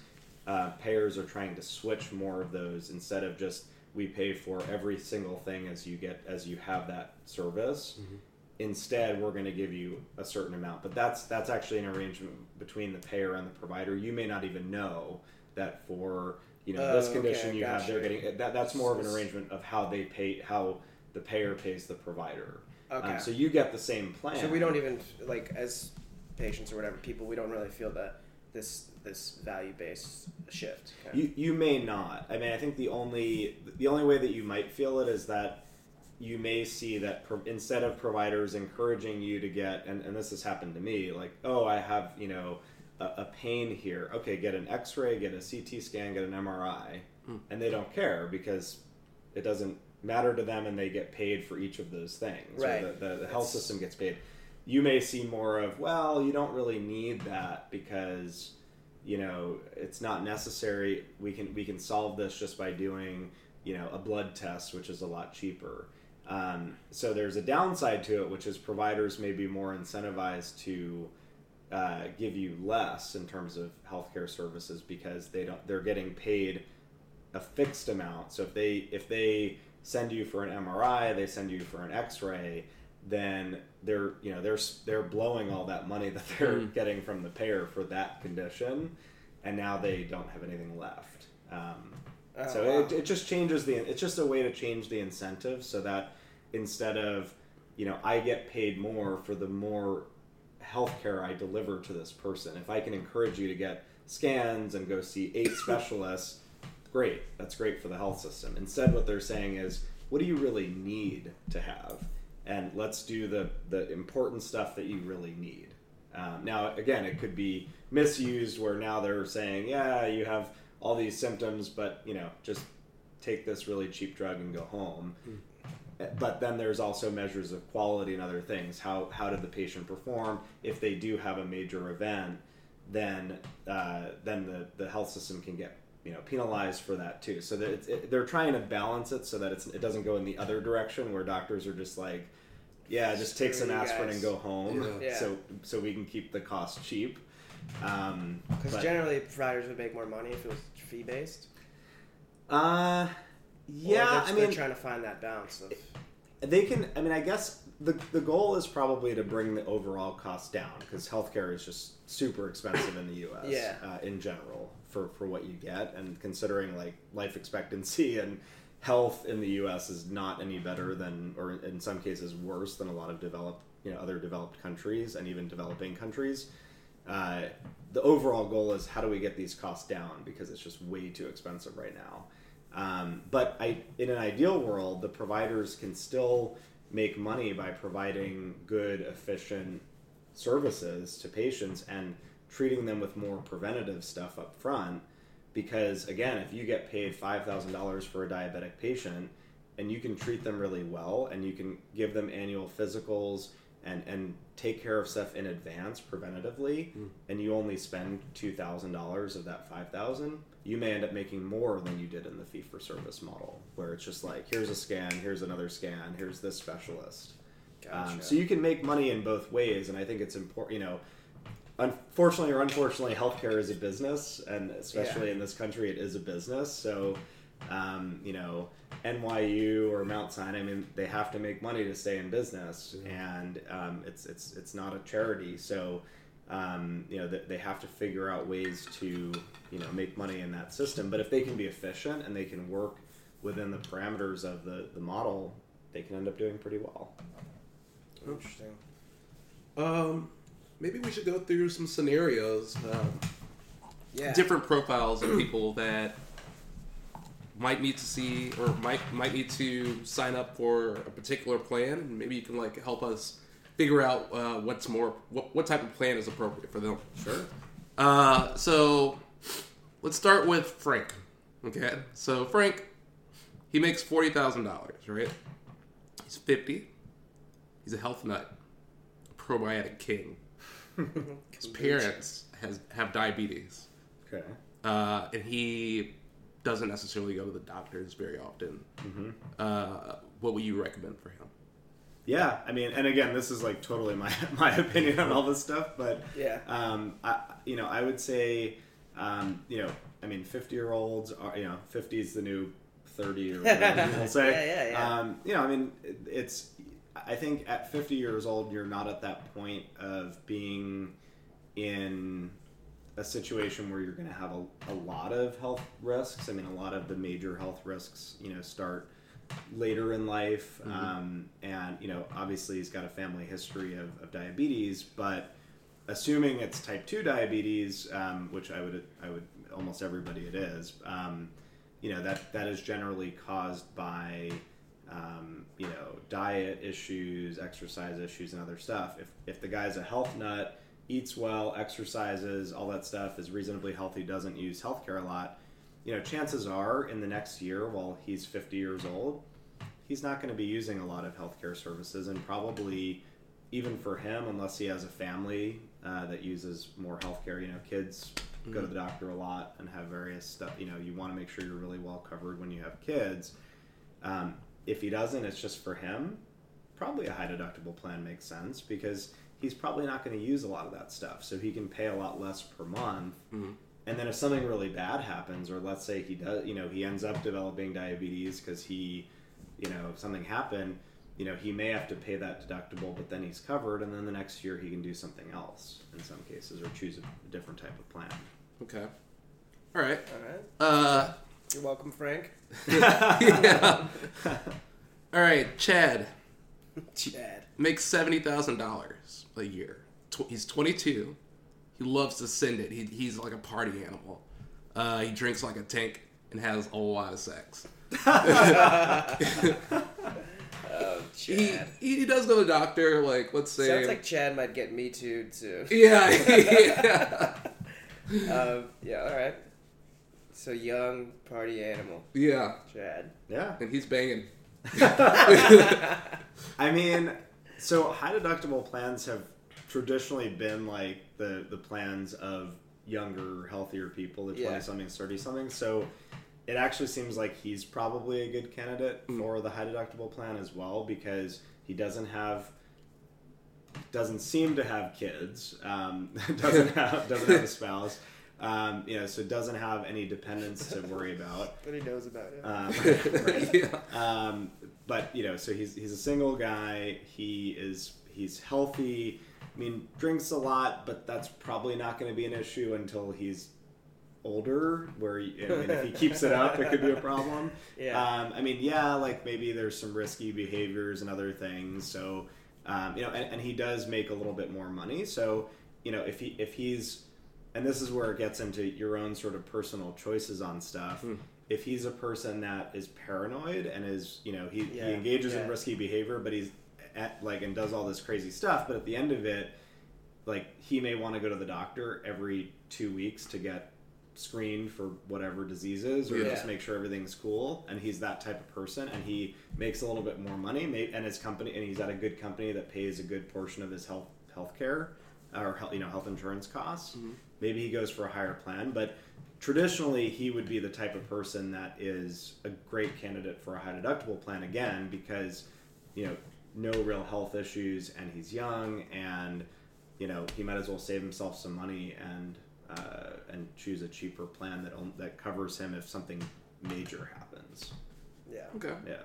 uh, payers are trying to switch more of those instead of just we pay for every single thing as you get as you have that service. Instead we're going to give you a certain amount but that's that's actually an arrangement between the payer and the provider. You may not even know that for you know this Oh, condition okay, you have they're getting that, that's more of an arrangement of how they pay how the payer pays the provider Okay. um, so you get the same plan So we don't even like as patients or whatever people, we don't really feel that this this value based shift. Okay. You you may not. I mean, I think the only the only way that you might feel it is that you may see that pro- instead of providers encouraging you to get and, and this has happened to me like oh I have you know a, a pain here okay get an X-ray get a CT scan get an MRI and they don't care because it doesn't matter to them and they get paid for each of those things or Right. the, the, the health system gets paid. You may see more of well you don't really need that because you know it's not necessary. We can we can solve this just by doing you know a blood test which is a lot cheaper. Um, so there's a downside to it which is providers may be more incentivized to uh, give you less in terms of healthcare services because they don't they're getting paid a fixed amount. So if they if they send you for an MRI they send you for an x-ray then they're you know they're they're blowing all that money that they're getting from the payer for that condition and now they don't have anything left. Um, Oh, so wow. it, it just changes the it's just a way to change the incentive so that instead of you know i get paid more for the more healthcare i deliver to this person. If i can encourage you to get scans and go see eight specialists great. That's great for the health system. Instead what they're saying is what do you really need to have? And let's do the the important stuff that you really need. Um, now again it could be misused where now they're saying yeah you have all these symptoms but you know just take this really cheap drug and go home. But then there's also measures of quality and other things. How how did the patient perform? If they do have a major event then uh, then the, the health system can get you know penalized for that too so that it's, it, they're trying to balance it so that it's, it doesn't go in the other direction where doctors are just like yeah just take some aspirin guys. and go home Yeah. Yeah. so so we can keep the cost cheap um, Because but- generally, providers would make more money if it was fee based. uh, yeah they're, I mean trying to find that balance of. they can i mean i guess the, the goal is probably to bring the overall cost down because healthcare is just super expensive in the us Yeah. uh, in general for, for what you get and considering like life expectancy and health in the us is not any better than or in some cases worse than a lot of developed you know other developed countries and even developing countries uh, the overall goal is how do we get these costs down because it's just way too expensive right now. Um, but I, in an ideal world, the providers can still make money by providing good, efficient services to patients and treating them with more preventative stuff up front. Because again, if you get paid five thousand dollars for a diabetic patient, and you can treat them really well, and you can give them annual physicals and and take care of stuff in advance preventatively, and you only spend two thousand dollars of that five thousand, you may end up making more than you did in the fee for service model, where it's just like here's a scan, here's another scan, here's this specialist. Um, Gotcha. so you can make money in both ways, and I think it's important. You know, unfortunately or unfortunately, healthcare is a business, and especially Yeah. in this country, it is a business. So, um, you know, NYU or Mount Sinai, I mean, they have to make money to stay in business, and um, it's it's it's not a charity. So, um, you know, they, they have to figure out ways to you know make money in that system. But if they can be efficient and they can work within the parameters of the the model, they can end up doing pretty well. Interesting. Um, maybe we should go through some scenarios, um, Yeah. different profiles of people that might need to see or might might need to sign up for a particular plan, and maybe you can like help us figure out uh, what's more what, what type of plan is appropriate for them. Sure. Uh, so let's start with Frank. Okay, so Frank, he makes forty thousand dollars, right? He's fifty. He's a health nut, probiotic king. His parents has have diabetes, Okay. uh, and he doesn't necessarily go to the doctors very often. Uh, what would you recommend for him? Yeah, I mean, and again, this is like totally my my opinion on all this stuff, but Yeah. um, I you know I would say, um, you know, I mean, fifty year olds are you know fifty is the new thirty or whatever people say. Yeah, yeah, yeah. Um, you know, I mean, it- it's I think at fifty years old, you're not at that point of being in a situation where you're going to have a, a lot of health risks. I mean, a lot of the major health risks, you know, start later in life. Um, and, you know, obviously he's got a family history of, of diabetes, but assuming it's type 2 diabetes, um, which I would, I would, almost everybody it is, um, you know, that, that is generally caused by, um, you know, diet issues, exercise issues, and other stuff. If, if the guy's a health nut, eats well, exercises, all that stuff, is reasonably healthy, doesn't use healthcare a lot, you know, chances are in the next year, while he's 50 years old, he's not going to be using a lot of healthcare services, and probably even for him, unless he has a family uh, that uses more healthcare, you know, kids go to the doctor a lot and have various stuff. You know, you want to make sure you're really well covered when you have kids. Um, if he doesn't, it's just for him. Probably a high deductible plan makes sense because he's probably not going to use a lot of that stuff, so he can pay a lot less per month. And then if something really bad happens, or let's say he does, you know, he ends up developing diabetes because he, you know, if something happened, you know, he may have to pay that deductible, but then he's covered, and then the next year he can do something else in some cases, or choose a, a different type of plan. Okay. All right. All right. Uh, You're welcome, Frank. yeah. All right, Chad Chad. makes seventy thousand dollars a year. Tw- he's twenty two. He loves to send it. He, he's like a party animal. Uh, he drinks like a tank and has a lot of sex. Oh, He, he does go to the doctor. Like let's say. Sounds like Chad might get me too, too. yeah, yeah, um, yeah, all right. So young party animal, yeah. Chad. Yeah, And he's banging. I mean, so high deductible plans have traditionally been like the the plans of younger, healthier people, the Yeah. twenty somethings, thirty somethings. So it actually seems like he's probably a good candidate for the high deductible plan as well because he doesn't have doesn't seem to have kids, um, doesn't have doesn't have a spouse. Um, you know, so doesn't have any dependents to worry about. But he knows about it. Um, right. yeah. Um, but you know, so he's he's a single guy. He is he's healthy. I mean, drinks a lot, but that's probably not going to be an issue until he's older. Where I mean, if he keeps it up, it could be a problem. Yeah. Um, I mean, yeah, like maybe there's some risky behaviors and other things. So, um, you know, and, and he does make a little bit more money. So, you know, if he if he's and this is where it gets into your own sort of personal choices on stuff. Hmm. If he's a person that is paranoid and is, you know, he, Yeah, he engages in risky behavior, but he's at, like and does all this crazy stuff, but at the end of it, like he may want to go to the doctor every two weeks to get screened for whatever diseases or Yeah. just make sure everything's cool and he's that type of person and he makes a little bit more money may, and his company and he's at a good company that pays a good portion of his health health care or health, you know health insurance costs maybe he goes for a higher plan but traditionally he would be the type of person that is a great candidate for a high deductible plan again because you know no real health issues and he's young and you know he might as well save himself some money and uh, and choose a cheaper plan that on- that covers him if something major happens yeah. Okay. yeah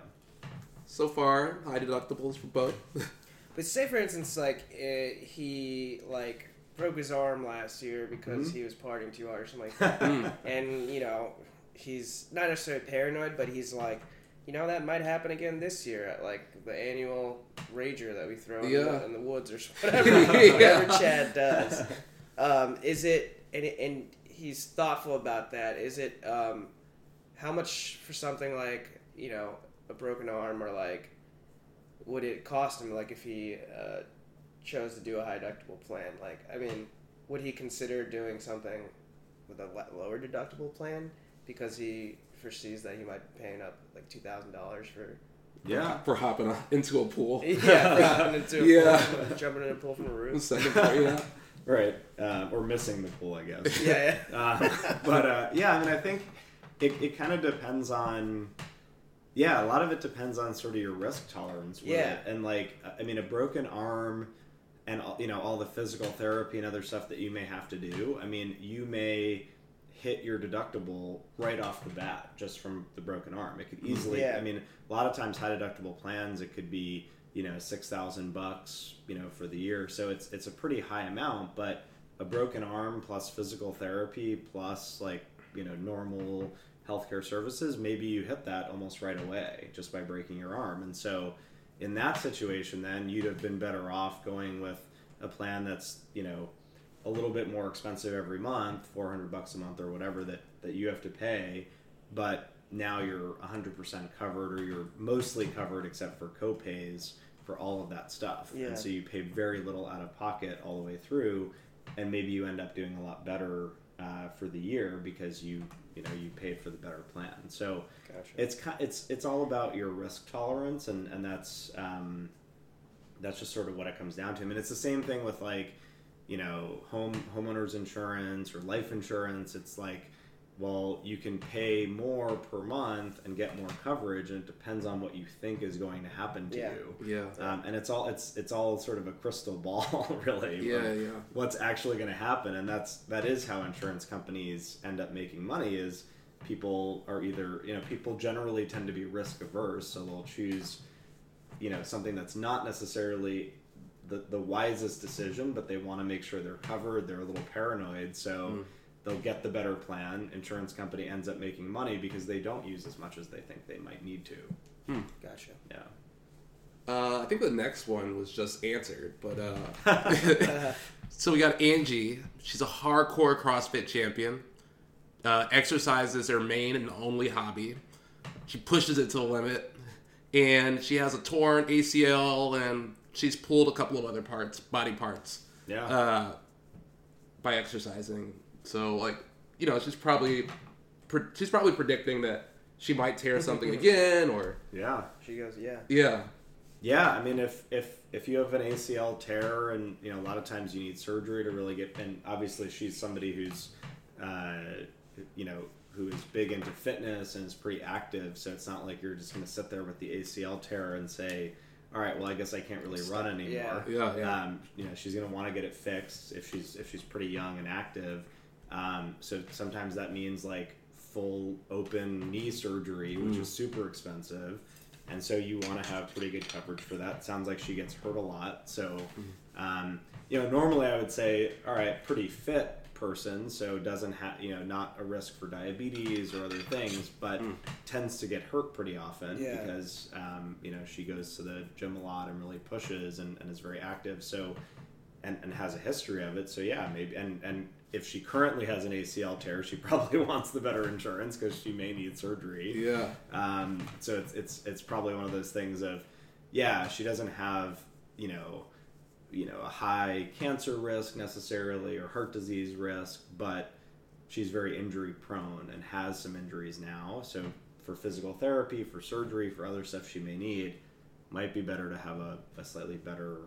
So far, high deductibles for both. But say for instance, like uh he like broke his arm last year because Mm-hmm. he was partying too hard or something like that, and you know he's not necessarily paranoid, but he's like, you know, that might happen again this year at like the annual rager that we throw in, the, in the woods or whatever, Yeah. whatever Chad does. Um, is it and, and he's thoughtful about that? Is it um, how much for something like you know a broken arm or like would it cost him like if he uh, chose to do a high deductible plan like i mean would he consider doing something with a lower deductible plan because he foresees that he might be paying up like $2000 for Yeah. for hopping on- into a pool. Yeah, for jumping into a Yeah. pool, jumping in a pool from a roof. Second part, yeah. Right. Um, or missing the pool, I guess. Yeah, yeah. Uh, but uh, yeah, I mean, I think it, it kind of depends on. Yeah, a lot of it depends on sort of your risk tolerance. With Yeah. it. and like I mean, a broken arm, and uh, you know all the physical therapy and other stuff that you may have to do. I mean, you may hit your deductible right off the bat just from the broken arm. It could easily. Yeah. I mean, a lot of times high deductible plans, it could be you know six thousand bucks you know for the year. So it's it's a pretty high amount, but a broken arm plus physical therapy plus like you know normal healthcare services, maybe you hit that almost right away just by breaking your arm. And so in that situation, then you'd have been better off going with a plan that's you know a little bit more expensive every month, 400 bucks a month or whatever that, that you have to pay, but now you're 100% covered or you're mostly covered except for copays for all of that stuff. Yeah. And so you pay very little out of pocket all the way through, and maybe you end up doing a lot better uh, for the year because you you know you paid for the better plan. So Gotcha. it's it's it's all about your risk tolerance, and and that's um, that's just sort of what it comes down to. I mean, it's the same thing with like you know home homeowners insurance or life insurance. It's like well, you can pay more per month and get more coverage, and it depends on what you think is going to happen to Yeah. you. Yeah. Um, and it's all it's it's all sort of a crystal ball, really. Yeah, yeah. What's actually going to happen, and that's that is how insurance companies end up making money. Is people are either you know people generally tend to be risk averse, so they'll choose you know something that's not necessarily the the wisest decision, but they want to make sure they're covered. They're a little paranoid, so. They'll get the better plan. Insurance company ends up making money because they don't use as much as they think they might need to. Gotcha. Yeah. Uh, I think the next one was just answered, but uh, so we got Angie. She's a hardcore CrossFit champion. Uh, exercise is her main and only hobby. She pushes it to the limit, and she has a torn ACL, and she's pulled a couple of other parts, body parts, Yeah. uh, by exercising. So, like, you know, she's probably pre- she's probably predicting that she might tear something again, or yeah. She goes, yeah. yeah, Yeah, I mean, if if if you have an ACL tear, and you know, a lot of times you need surgery to really get, and obviously she's somebody who's, uh, you know, who is big into fitness and is pretty active. So it's not like you're just going to sit there with the ACL tear and say, all right, well, I guess I can't really run anymore. Yeah, yeah. Um, you know, she's going to want to get it fixed if she's if she's pretty young and active. Um, so sometimes that means like full open knee surgery, which is super expensive. And so you want to have pretty good coverage for that. Sounds like she gets hurt a lot. So, um, you know, normally I would say, all right, pretty fit person, so doesn't have, you know, not a risk for diabetes or other things, but tends to get hurt pretty often Yeah. because, um, you know, she goes to the gym a lot and really pushes and, and is very active. So, and, and has a history of it. So yeah, maybe and and if she currently has an ACL tear, she probably wants the better insurance because she may need surgery. yeah. Um, so it's it's it's probably one of those things of, yeah, she doesn't have you know, you know a high cancer risk necessarily or heart disease risk, but she's very injury prone and has some injuries now. So for physical therapy, for surgery, for other stuff she may need, might be better to have a, a slightly better,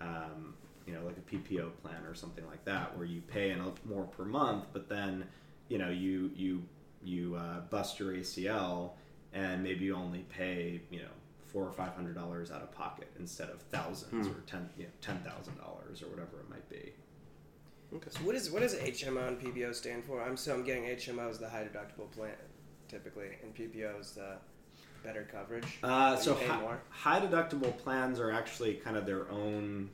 um, you know, like a PPO plan or something like that, where you pay in a, more per month, but then, you know, you you you uh, bust your ACL and maybe you only pay, you know, four or five hundred dollars out of pocket instead of thousands or ten, you know, ten thousand dollars or whatever it might be. Okay. So what is what does HMO and PPO stand for? I'm so I'm getting HMO is the high deductible plan typically, and PPO is the better coverage. Uh, so hi- more. high deductible plans are actually kind of their own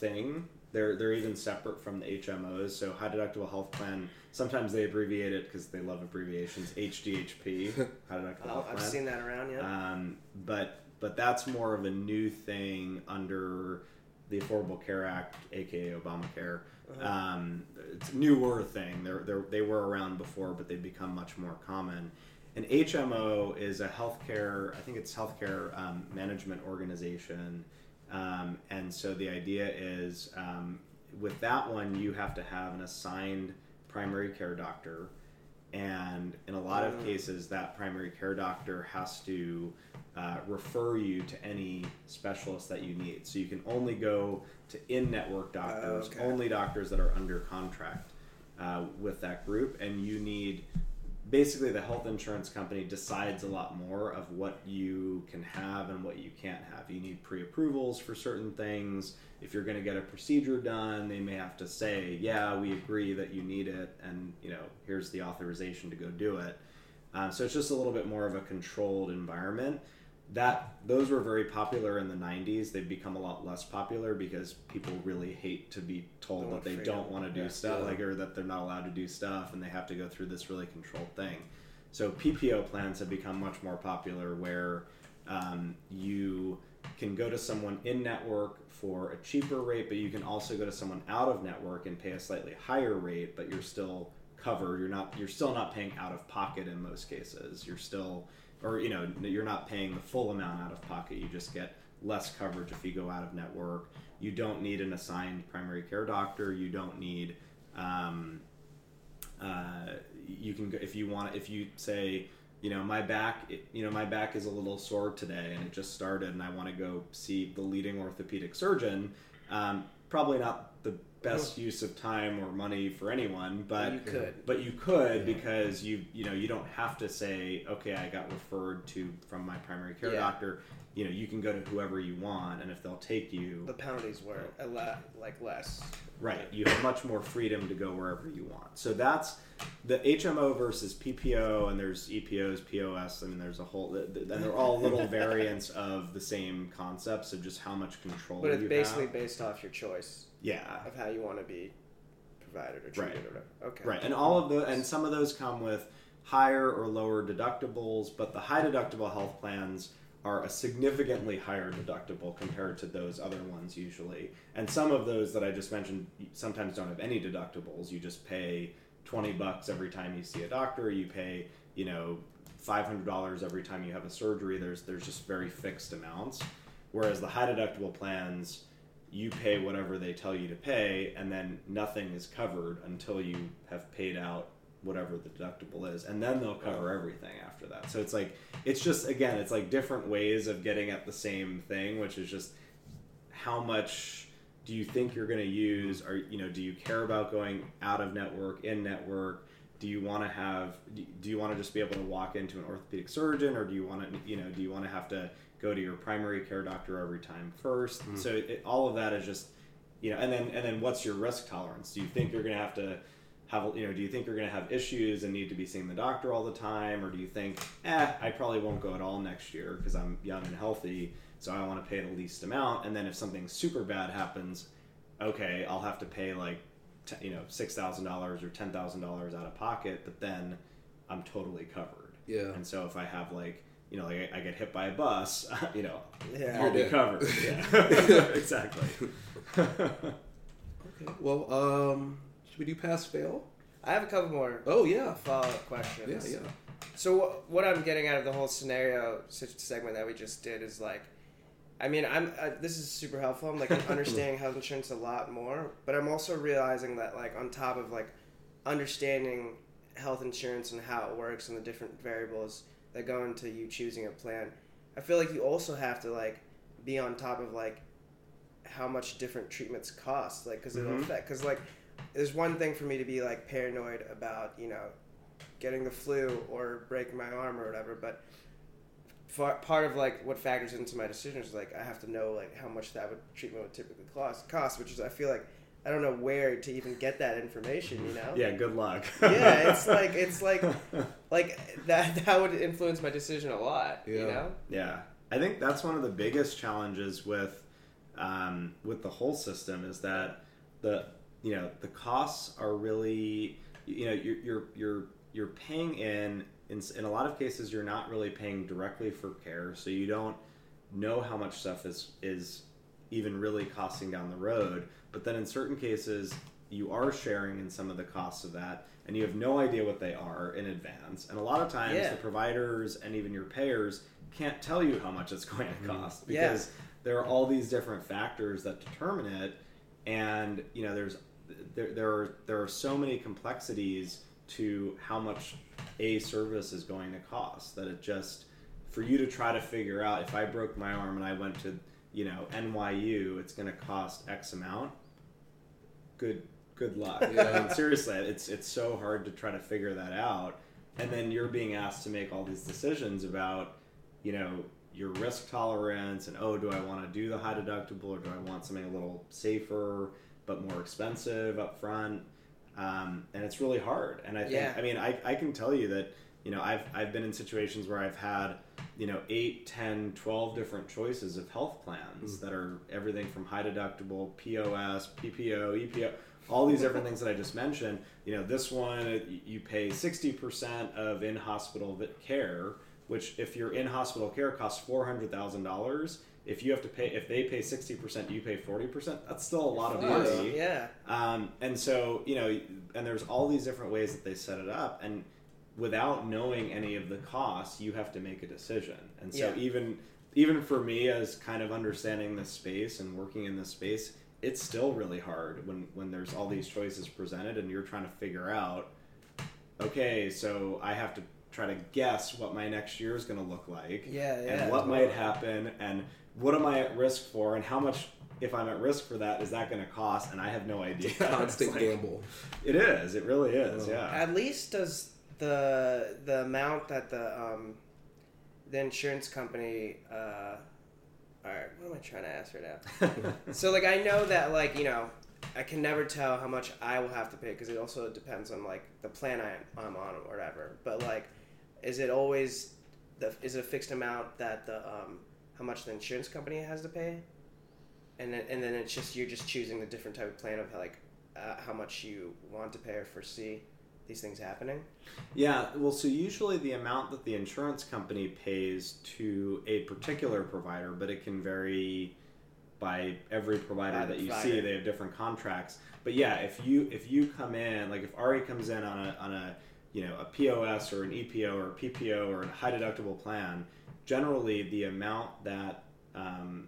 thing. They're they're even separate from the HMOs. So high deductible health plan. Sometimes they abbreviate it because they love abbreviations. HDHP, high deductible Oh, health I've plan. seen that around. Yeah. Um, but but that's more of a new thing under the Affordable Care Act, aka Obamacare. Um, it's a newer thing. They're, they're, they were around before, but they've become much more common. An HMO is a healthcare, I think it's healthcare um, management organization. Um, and so the idea is um, with that one, you have to have an assigned primary care doctor. And in a lot of cases, that primary care doctor has to uh, refer you to any specialist that you need. So you can only go to in-network doctors, okay. only doctors that are under contract uh, with that group, and you need basically the health insurance company decides a lot more of what you can have and what you can't have. You need pre-approvals for certain things. If you're going to get a procedure done, they may have to say, "Yeah, we agree that you need it, and you know, here's the authorization to go do it." Um, so it's just a little bit more of a controlled environment. That those were very popular in the '90s. They've become a lot less popular because people really hate to be told They that they don't want to do Yeah. stuff, Yeah. like or that they're not allowed to do stuff, and they have to go through this really controlled thing. So PPO plans have become much more popular, where um, you can go to someone in network for a cheaper rate, but you can also go to someone out of network and pay a slightly higher rate, but you're still covered. You're not. You're still not paying out of pocket in most cases. You're still, or you know, you're not paying the full amount out of pocket. You just get less coverage if you go out of network. You don't need an assigned primary care doctor. You don't need. Um, uh, you can go if you want if you say you know my back it, you know my back is a little sore today and it just started and i want to go see the leading orthopedic surgeon um, probably not the best use of time or money for anyone but You could. but you could because you you know you don't have to say okay i got referred to from my primary care Yeah. doctor you know you can go to whoever you want and if they'll take you The penalties were a lot like less. Right. You have much more freedom to go wherever you want. So that's the HMO versus PPO, and there's EPOs, POS. I mean, there's a whole, and they're all little variants of the same concepts of just how much control But it's you basically have. based off your choice Yeah. of how you want to be provided or treated Right. or whatever. Okay. Right. And all of the, and some of those come with higher or lower deductibles, but the high deductible health plans are a significantly higher deductible compared to those other ones usually. And some of those that I just mentioned sometimes don't have any deductibles. You just pay 20 bucks every time you see a doctor, you pay, you know, $500 every time you have a surgery. There's there's just very fixed amounts. Whereas the high deductible plans you pay whatever they tell you to pay and then nothing is covered until you have paid out whatever the deductible is and then they'll cover everything after that. So it's like it's just again it's like different ways of getting at the same thing which is just how much do you think you're going to use? Or you know do you care about going out of network in network? Do you want to have do you want to just be able to walk into an orthopedic surgeon or do you want to you know do you want to have to go to your primary care doctor every time 1st so it, all of that is just you know and then and then what's your risk tolerance? Do you think you're going to have to have you know do you think you're going to have issues and need to be seeing the doctor all the time? Or do you think eh i probably won't go at all next year because i'm young and healthy so i want to pay the least amount. And then if something super bad happens okay i'll have to pay like t- you know $6000 or $10000 out of pocket but then i'm totally covered. Yeah. and so if i have like you know like i I get hit by a bus you know Yeah. i'll be covered yeah exactly Okay. Well, um, should we do pass fail? I have a couple more Oh yeah. follow-up questions. Yeah, yeah. So wh- what I'm getting out of the whole scenario segment that we just did is like, I mean, I'm uh, this is super helpful. I'm like understanding health insurance a lot more, but I'm also realizing that like on top of like understanding health insurance and how it works and the different variables that go into you choosing a plan, I feel like you also have to like be on top of like how much different treatments cost, like because it'll Mhm. affect. Because like, there's one thing for me to be like paranoid about, you know, getting the flu or breaking my arm or whatever, but far, part of like what factors into my decision is like I have to know like how much that would treatment would typically cost, cost, which is I feel like I don't know where to even get that information, you know? yeah good luck Yeah, it's like it's like like that that would influence my decision a lot, you Yeah. know? Yeah, I think that's one of the biggest challenges with um, with the whole system is that the you know the costs are really you know you're you're you're, you're paying in, in in a lot of cases you're not really paying directly for care, so you don't know how much stuff is is even really costing down the road. But then in certain cases you are sharing in some of the costs of that and you have no idea what they are in advance and a lot of times Yeah. the providers and even your payers can't tell you how much it's going to cost Mm-hmm. Yeah. because there are all these different factors that determine it and you know there's there, there are there are so many complexities to how much a service is going to cost that it just for you to try to figure out if I broke my arm and I went to you know NYU, it's going to cost X amount. Good good luck. Yeah. I mean, seriously, it's it's so hard to try to figure that out, and then you're being asked to make all these decisions about you know your risk tolerance and oh do I want to do the high deductible or do I want something a little safer but more expensive up front um, and it's really hard and I think Yeah. I mean I, I can tell you that you know I've, I've been in situations where I've had you know 8 10 12 different choices of health plans that are everything from high deductible POS PPO EPO all these different things that I just mentioned you know this one you pay 60% of in-hospital care which if you're in hospital care costs four hundred thousand dollars. If you have to pay, if they pay sixty percent, you pay forty percent. That's still a lot of money. Yeah. Um, and so you know, and there's all these different ways that they set it up, and without knowing any of the costs, you have to make a decision. And so Yeah. even even for me, as kind of understanding this space and working in this space, it's still really hard when when there's all these choices presented, and you're trying to figure out okay, so I have to try to guess what my next year is going to look like. Yeah, yeah. And what might happen, and what am I at risk for, and how much, if I'm at risk for that, is that going to cost? And I have no idea. Constant like- gamble. It is. It really is. Yeah. At least does the the amount that the um the insurance company uh all right what am I trying to ask right now? so like I know that like you know I can never tell how much I will have to pay because it also depends on like the plan I, I'm on or whatever. But like, is it always the is it a fixed amount that the um how much the insurance company has to pay? And then and then it's just you're just choosing the different type of plan of like uh, how much you want to pay or foresee these things happening. Yeah, well, so usually the amount that the insurance company pays to a particular provider, but it can vary by every provider By that you provider. see. They have different contracts. But yeah, if you if you come in, like if Ari comes in on a on a you know a POS or an EPO or a PPO or a high deductible plan, generally the amount that um,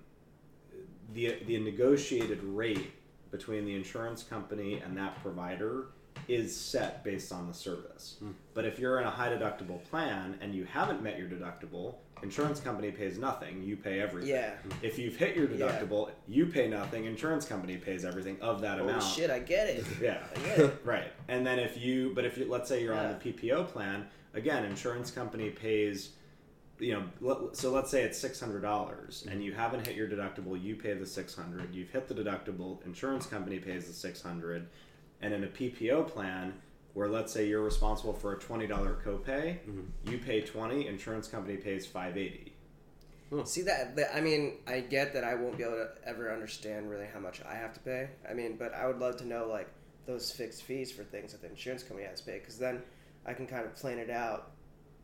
the the negotiated rate between the insurance company and that provider is set based on the service. Hmm. But if you're in a high deductible plan and you haven't met your deductible, insurance company pays nothing, you pay everything. Yeah. Hmm. If you've hit your Yeah. deductible, you pay nothing, insurance company pays everything of that amount. Oh amount. shit, I get it. Yeah. I get it. Right. And then if you, but if you, let's say you're on the PPO plan, again, insurance company pays, you know, so let's say it's six hundred dollars, hmm. and you haven't hit your deductible, you pay the six hundred. You've hit the deductible, insurance company pays the six hundred, and in a PPO plan. Where let's say you're responsible for a twenty dollar copay, mm-hmm. you pay twenty, insurance company pays five eighty. See that, that? I mean, I get that I won't be able to ever understand really how much I have to pay. I mean, but I would love to know like those fixed fees for things that the insurance company has to pay, because then I can kind of plan it out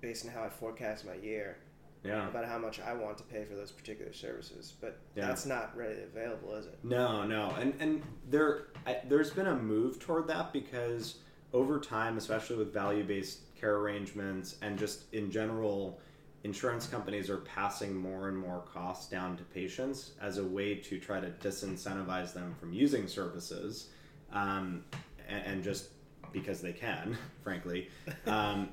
based on how I forecast my year Yeah. about how much I want to pay for those particular services. But Yeah. that's not readily available, is it? No, no, and and there I, there's been a move toward that because over time, especially with value-based care arrangements and just in general, insurance companies are passing more and more costs down to patients as a way to try to disincentivize them from using services, um, and, and just because they can, frankly. Um,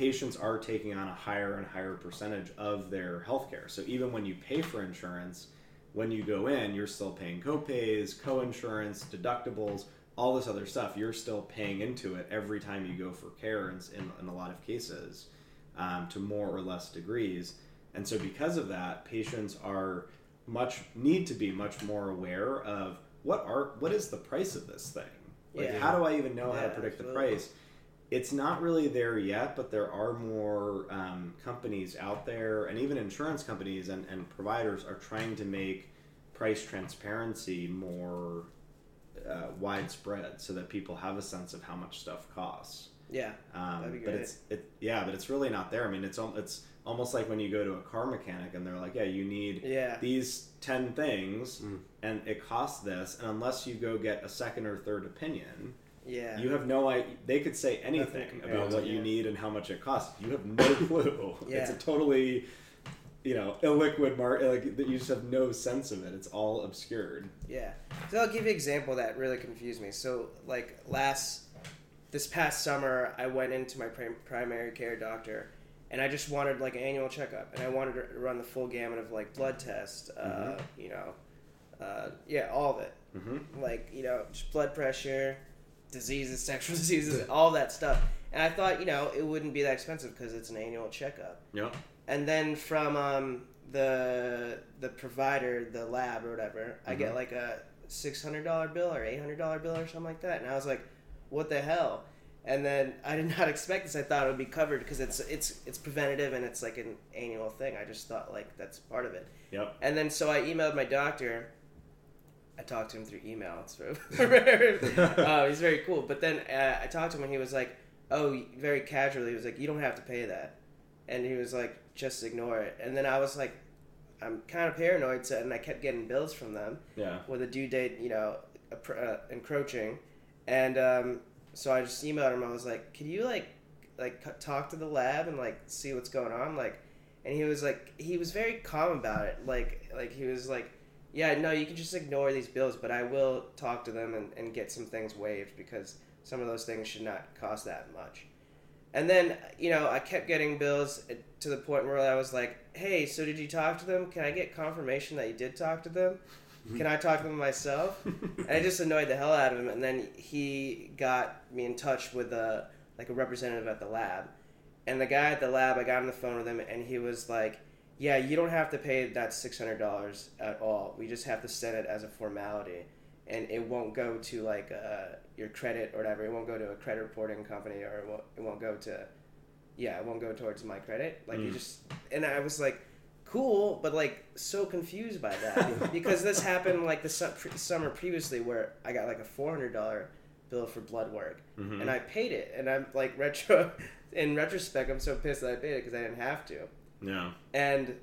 patients are taking on a higher and higher percentage of their healthcare. So even when you pay for insurance, when you go in, you're still paying copays, co-insurance, deductibles, all this other stuff. You're still paying into it every time you go for care in, in, in a lot of cases um, to more or less degrees. And so because of that, patients are much need to be much more aware of what are what is the price of this thing? Like Yeah. how do I even know how to Yeah, predict the price? It's not really there yet, but there are more um, companies out there, and even insurance companies and, and providers are trying to make price transparency more uh, widespread so that people have a sense of how much stuff costs. Yeah. Um, That'd be but it's it yeah, but it's really not there. I mean, it's it's almost like when you go to a car mechanic and they're like, yeah, you need Yeah. these ten things, and it costs this, and unless you go get a second or third opinion, Yeah. you have no idea. They could say anything about what you yeah. need and how much it costs. You have no clue. yeah. It's a totally, you know, illiquid market. Like that you just have no sense of it. It's all obscured. Yeah. So I'll give you an example that really confused me. So like last, this past summer, I went into my prim- primary care doctor, and I just wanted like an annual checkup, and I wanted to run the full gamut of like blood tests, uh, you know, uh, yeah, all of it, Mm-hmm. like you know, just blood pressure, diseases, sexual diseases, all that stuff. And I thought, you know, it wouldn't be that expensive because it's an annual checkup. Yep. And then from um, the the provider, the lab or whatever, I get like a six hundred dollar bill or eight hundred dollar bill or something like that. And I was like, what the hell? And then I did not expect this. I thought it would be covered because it's it's it's preventative and it's like an annual thing. I just thought like that's part of it. Yep. And then so I emailed my doctor. I talked to him through email. It's very, uh, he's very cool. But then uh, I talked to him and he was like, "Oh, very casually." He was like, "You don't have to pay that," and he was like, "Just ignore it." And then I was like, "I'm kind of paranoid," so, and I kept getting bills from them Yeah. with a due date, you know, uh, encroaching, and um, so I just emailed him. I was like, "Can you like, like talk to the lab and like see what's going on?" Like, and he was like, he was very calm about it. Like, like he was like, "Yeah, no, you can just ignore these bills, but I will talk to them and, and get some things waived because some of those things should not cost that much." And then, you know, I kept getting bills uh, to the point where I was like, "Hey, so did you talk to them? Can I get confirmation that you did talk to them?" Can I talk to them myself? and it just annoyed the hell out of him. And then he got me in touch with a like a representative at the lab. And the guy at the lab, I got on the phone with him, and he was like, "Yeah, you don't have to pay that six hundred dollars at all. We just have to send it as a formality, and it won't go to like uh, your credit or whatever. It won't go to a credit reporting company, or it won't, it won't go to, yeah, it won't go towards my credit. Like you just." And I was like, cool, but like so confused by that because this happened like the su- pre- summer previously where I got like a four hundred dollar bill for blood work Mm-hmm. and I paid it, and I'm like retro. In retrospect, I'm so pissed that I paid it because I didn't have to, Yeah. and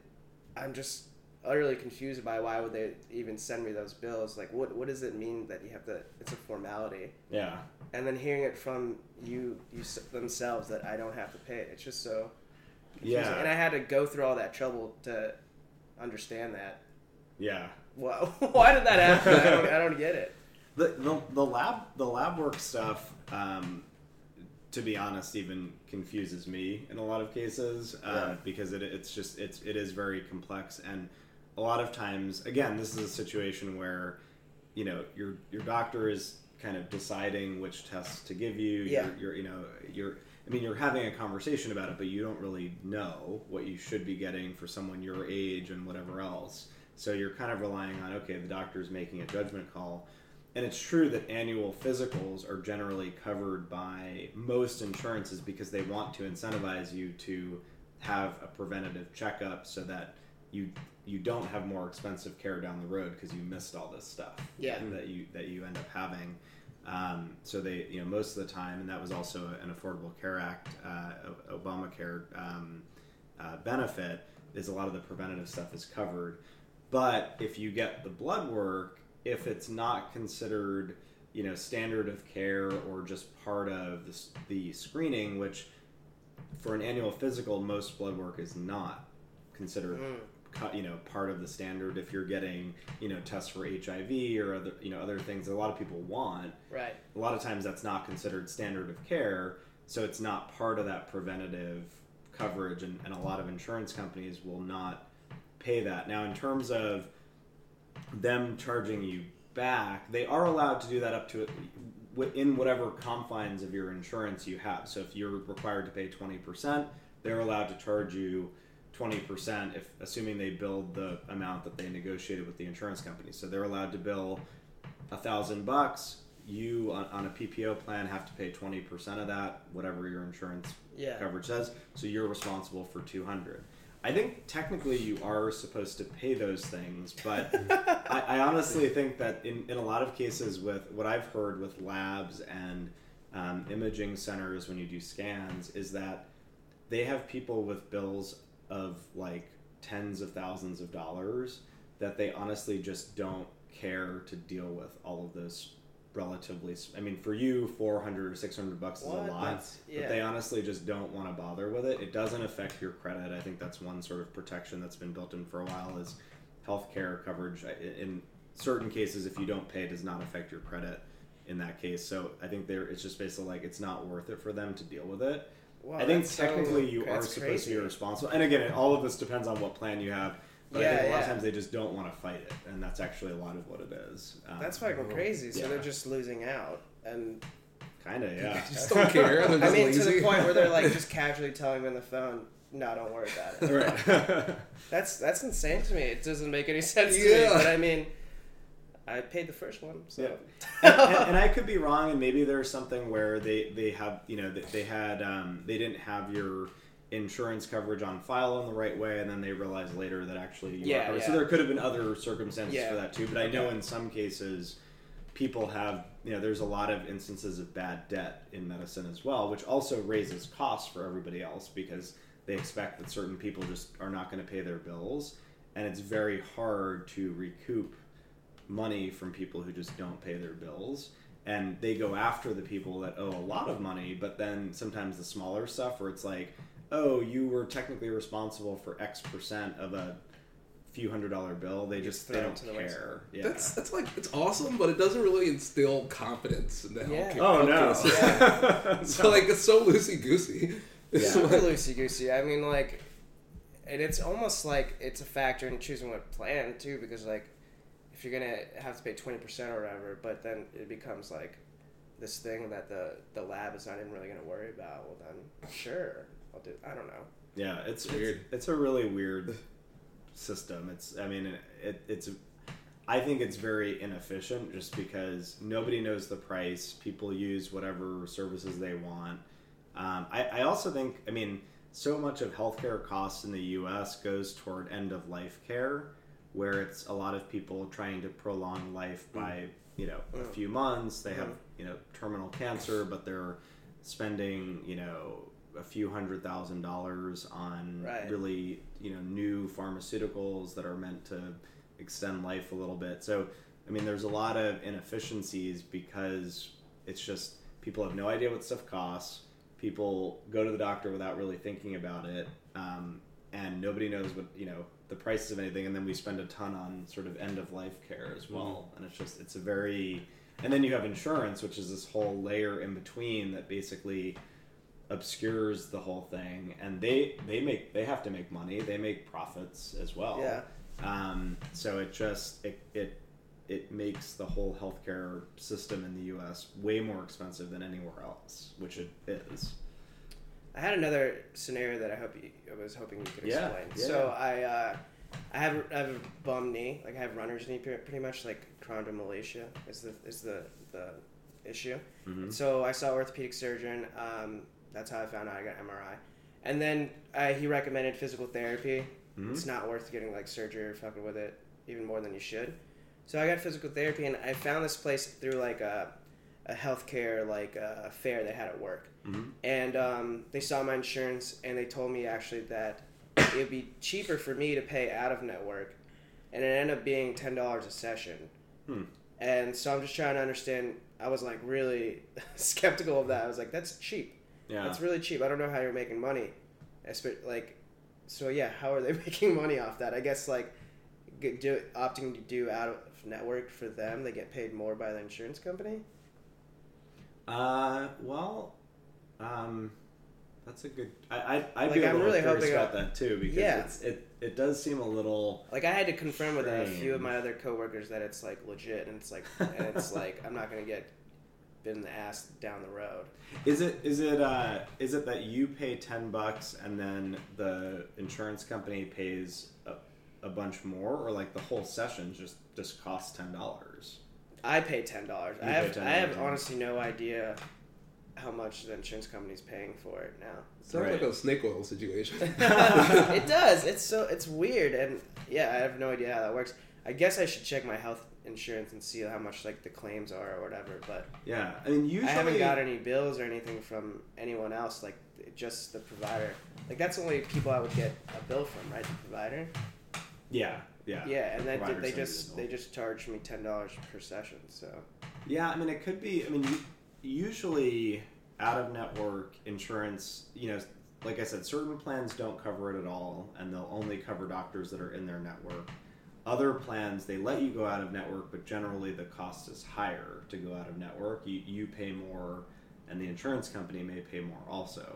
I'm just utterly confused by why would they even send me those bills? Like, what what does it mean that you have to? It's a formality, Yeah. and then hearing it from you you themselves that I don't have to pay it. It's just so confusing. Yeah. and I had to go through all that trouble to understand that. Yeah. Wow, why did that happen? I don't, I don't get it. The, the, the lab the lab work stuff, um, to be honest, even confuses me in a lot of cases uh, Yeah. because it, it's just it's it is very complex and a lot of times again this is a situation where you know your your doctor is kind of deciding which tests to give you. Yeah. You're, you're you know you're I mean you're having a conversation about it, but you don't really know what you should be getting for someone your age and whatever else. So you're kind of relying on okay, the doctor's making a judgment call. And it's true that annual physicals are generally covered by most insurances because they want to incentivize you to have a preventative checkup so that you you don't have more expensive care down the road because you missed all this stuff Yeah. that you that you end up having. Um, so they you know most of the time, and that was also an Affordable Care Act, uh, Obamacare um, uh, benefit is a lot of the preventative stuff is covered. But if you get the blood work, if it's not considered, you know, standard of care or just part of the, the screening, which for an annual physical, most blood work is not considered, Mm. you know, part of the standard. If you're getting, you know, tests for HIV or other, you know, other things that a lot of people want, Right. a lot of times that's not considered standard of care, so it's not part of that preventative coverage, and, and a lot of insurance companies will not pay that. Now, in terms of them charging you back, they are allowed to do that up to within whatever confines of your insurance you have. So if you're required to pay 20%, they're allowed to charge you 20% if assuming they billed the amount that they negotiated with the insurance company. So they're allowed to bill a thousand bucks. You on, on a PPO plan have to pay 20% of that, whatever your insurance Yeah. coverage says. So you're responsible for 200. I think technically you are supposed to pay those things, but I, I honestly think that in, in a lot of cases, with what I've heard with labs and um, imaging centers when you do scans, is that they have people with bills of like tens of thousands of dollars that they honestly just don't care to deal with all of those relatively I mean for you 400 or 600 bucks is What? a lot That's- but yeah. they honestly just don't want to bother with it it doesn't affect your credit i think that's one sort of protection that's been built in for a while is healthcare coverage in certain cases if you don't pay it does not affect your credit in that case so i think there it's just basically like it's not worth it for them to deal with it Wow, I think that's so- technically you are supposed to be responsible. And again, all of this depends on what plan you have. But I Yeah, think a lot of times they just don't want to fight it, and that's actually a lot of what it is. Um, That's go crazy. So Yeah. they're just losing out, and kind of yeah. just don't care. They're I just mean to the point where they're like just casually telling me on the phone, "No, don't worry about it." right. That's that's insane to me. It doesn't make any sense to me. But I mean, I paid the first one, so Yeah. and, and, and I could be wrong, and maybe there's something where they they have you know they, they had um, they didn't have your insurance coverage on file in the right way, and then they realize later that actually you Yeah, yeah. So there could have been other circumstances Yeah. for that too. But I know in some cases people have you know there's a lot of instances of bad debt in medicine as well, which also raises costs for everybody else because they expect that certain people just are not going to pay their bills, and it's very hard to recoup money from people who just don't pay their bills and they go after the people that owe a lot of money but then sometimes the smaller stuff where it's like oh you were technically responsible for x percent of a few hundred dollar bill they just they don't the care yeah That's that's like it's awesome, but it doesn't really instill confidence in the Yeah. healthcare. oh no healthcare system. So like it's so loosey goosey. It's Yeah. like, loosey goosey. I mean, like, and it's almost like it's a factor in choosing what plan too, because like, if you're gonna have to pay twenty percent or whatever, but then it becomes like this thing that the the lab is not even really gonna worry about. Well, then sure, I'll do. I don't know. Yeah, it's Weird. It's, it's a really weird system. It's I mean it, it's I think it's very inefficient just because nobody knows the price. People use whatever services they want. Um, I, I also think I mean so much of healthcare costs in the U.S. goes toward end of life care, where it's a lot of people trying to prolong life by you know a Mm. few months. They have you know terminal cancer, but they're spending you know a few hundred thousand dollars on Right. really you know new pharmaceuticals that are meant to extend life a little bit. So I mean, there's a lot of inefficiencies because it's just people have no idea what stuff costs. People go to the doctor without really thinking about it, um, and nobody knows what you know the prices of anything. And then we spend a ton on sort of end of life care as well, and it's just it's a very and then you have insurance, which is this whole layer in between that basically obscures the whole thing and they they make they have to make money they make profits as well Yeah. um, so it just it, it it makes the whole healthcare system in the U.S. way more expensive than anywhere else, which it is. I had another scenario that I hope you, I was hoping you could explain. yeah. So I, uh, I have I have a bum knee, like I have runner's knee, pretty much like chondromalacia is the is the the issue. Mhm. So I saw orthopedic surgeon. Um, that's how I found out I got MRI, and then uh, he recommended physical therapy. Mhm. It's not worth getting like surgery or fucking with it even more than you should. So I got physical therapy, and I found this place through like a a healthcare like uh, fair they had at work Mhm. and um, they saw my insurance and they told me actually that it would be cheaper for me to pay out of network and it ended up being $10 a session Hmm. and so i'm just trying to understand i was like really skeptical of that i was like that's cheap Yeah. that's really cheap i don't know how you're making money like so yeah how are they making money off that i guess like do, opting to do out of network for them they get paid more by the insurance company Uh, well, um, that's a good. I I I'd Like, be a I'm little really curious hoping about that too because Yeah. it's it it does seem a little. Like I had to confirm with a few of my other coworkers that it's like legit, and it's like, and it's like I'm not gonna get bit in the ass down the road. Is it is it uh is it that you pay ten bucks and then the insurance company pays a, a bunch more, or like the whole session just just costs ten dollars? I pay ten dollars. I You have pay I have honestly no idea how much the insurance company's paying for it now. Sounds Right. like a snake oil situation. it does. It's so it's weird, and yeah, I have no idea how that works. I guess I should check my health insurance and see how much like the claims are or whatever. But Yeah, I mean usually I haven't got any bills or anything from anyone else. Like just the provider. Like that's the only people I would get a bill from, right? The provider. Yeah, yeah, Yeah, and then they just they just charge me ten dollars per session. So Yeah, I mean, it could be. I mean, usually out of network insurance, you know, like I said, certain plans don't cover it at all, and they'll only cover doctors that are in their network. Other plans, they let you go out of network, but generally the cost is higher to go out of network. You, you pay more, and the insurance company may pay more also.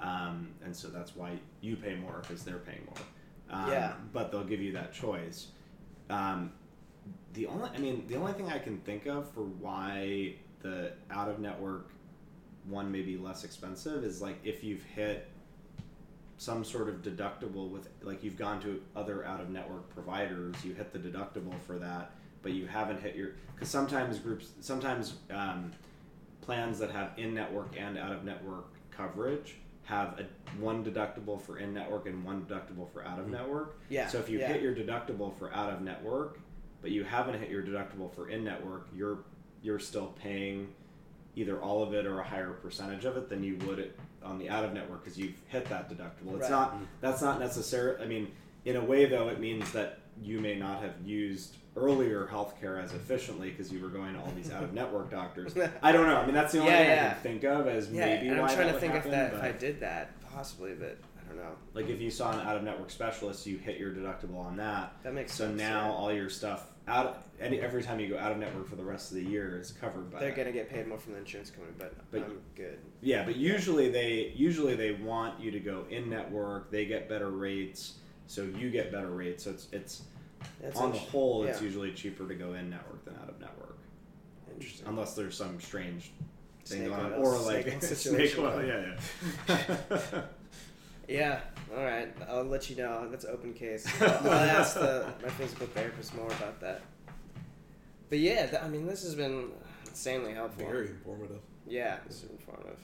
um, and so that's why you pay more because they're paying more. Um, Yeah. but they'll give you that choice. Um, the only, I mean, the only thing I can think of for why the out of network one may be less expensive is like if you've hit some sort of deductible with like you've gone to other out of network providers you hit the deductible for that but you haven't hit your because sometimes groups sometimes um, plans that have in network and out of network coverage have a one deductible for in network and one deductible for out of network Yeah, so if you yeah. hit your deductible for out of network but you haven't hit your deductible for in network you're you're still paying either all of it or a higher percentage of it than you would on the out of network because you've hit that deductible. It's Right. not that's not necessary. I mean, in a way though, it means that you may not have used earlier healthcare as efficiently because you were going to all these out of network doctors. I don't know. I mean, that's the only Yeah, thing I can think of as Yeah, maybe and I'm trying to think happen, if that if I did that possibly, but Like if you saw an out of network specialist, you hit your deductible on that. That makes So sense. now yeah. all your stuff out any every time you go out of network for the rest of the year is covered by they're that. gonna get paid more from the insurance company, but, But- I'm good. Yeah, but usually they usually they want you to go in network. They get better rates, so you get better rates. So it's it's That's on the whole, it's yeah. usually cheaper to go in network than out of network, interesting. unless there's some strange thing going on, or like snake oil snake situation. oil. Yeah, yeah. Yeah, all right. I'll let you know. That's open case. I'll, ask the, my physical therapist more about that. But yeah, th- I mean, this has been insanely helpful. Very informative. Yeah, this is informative.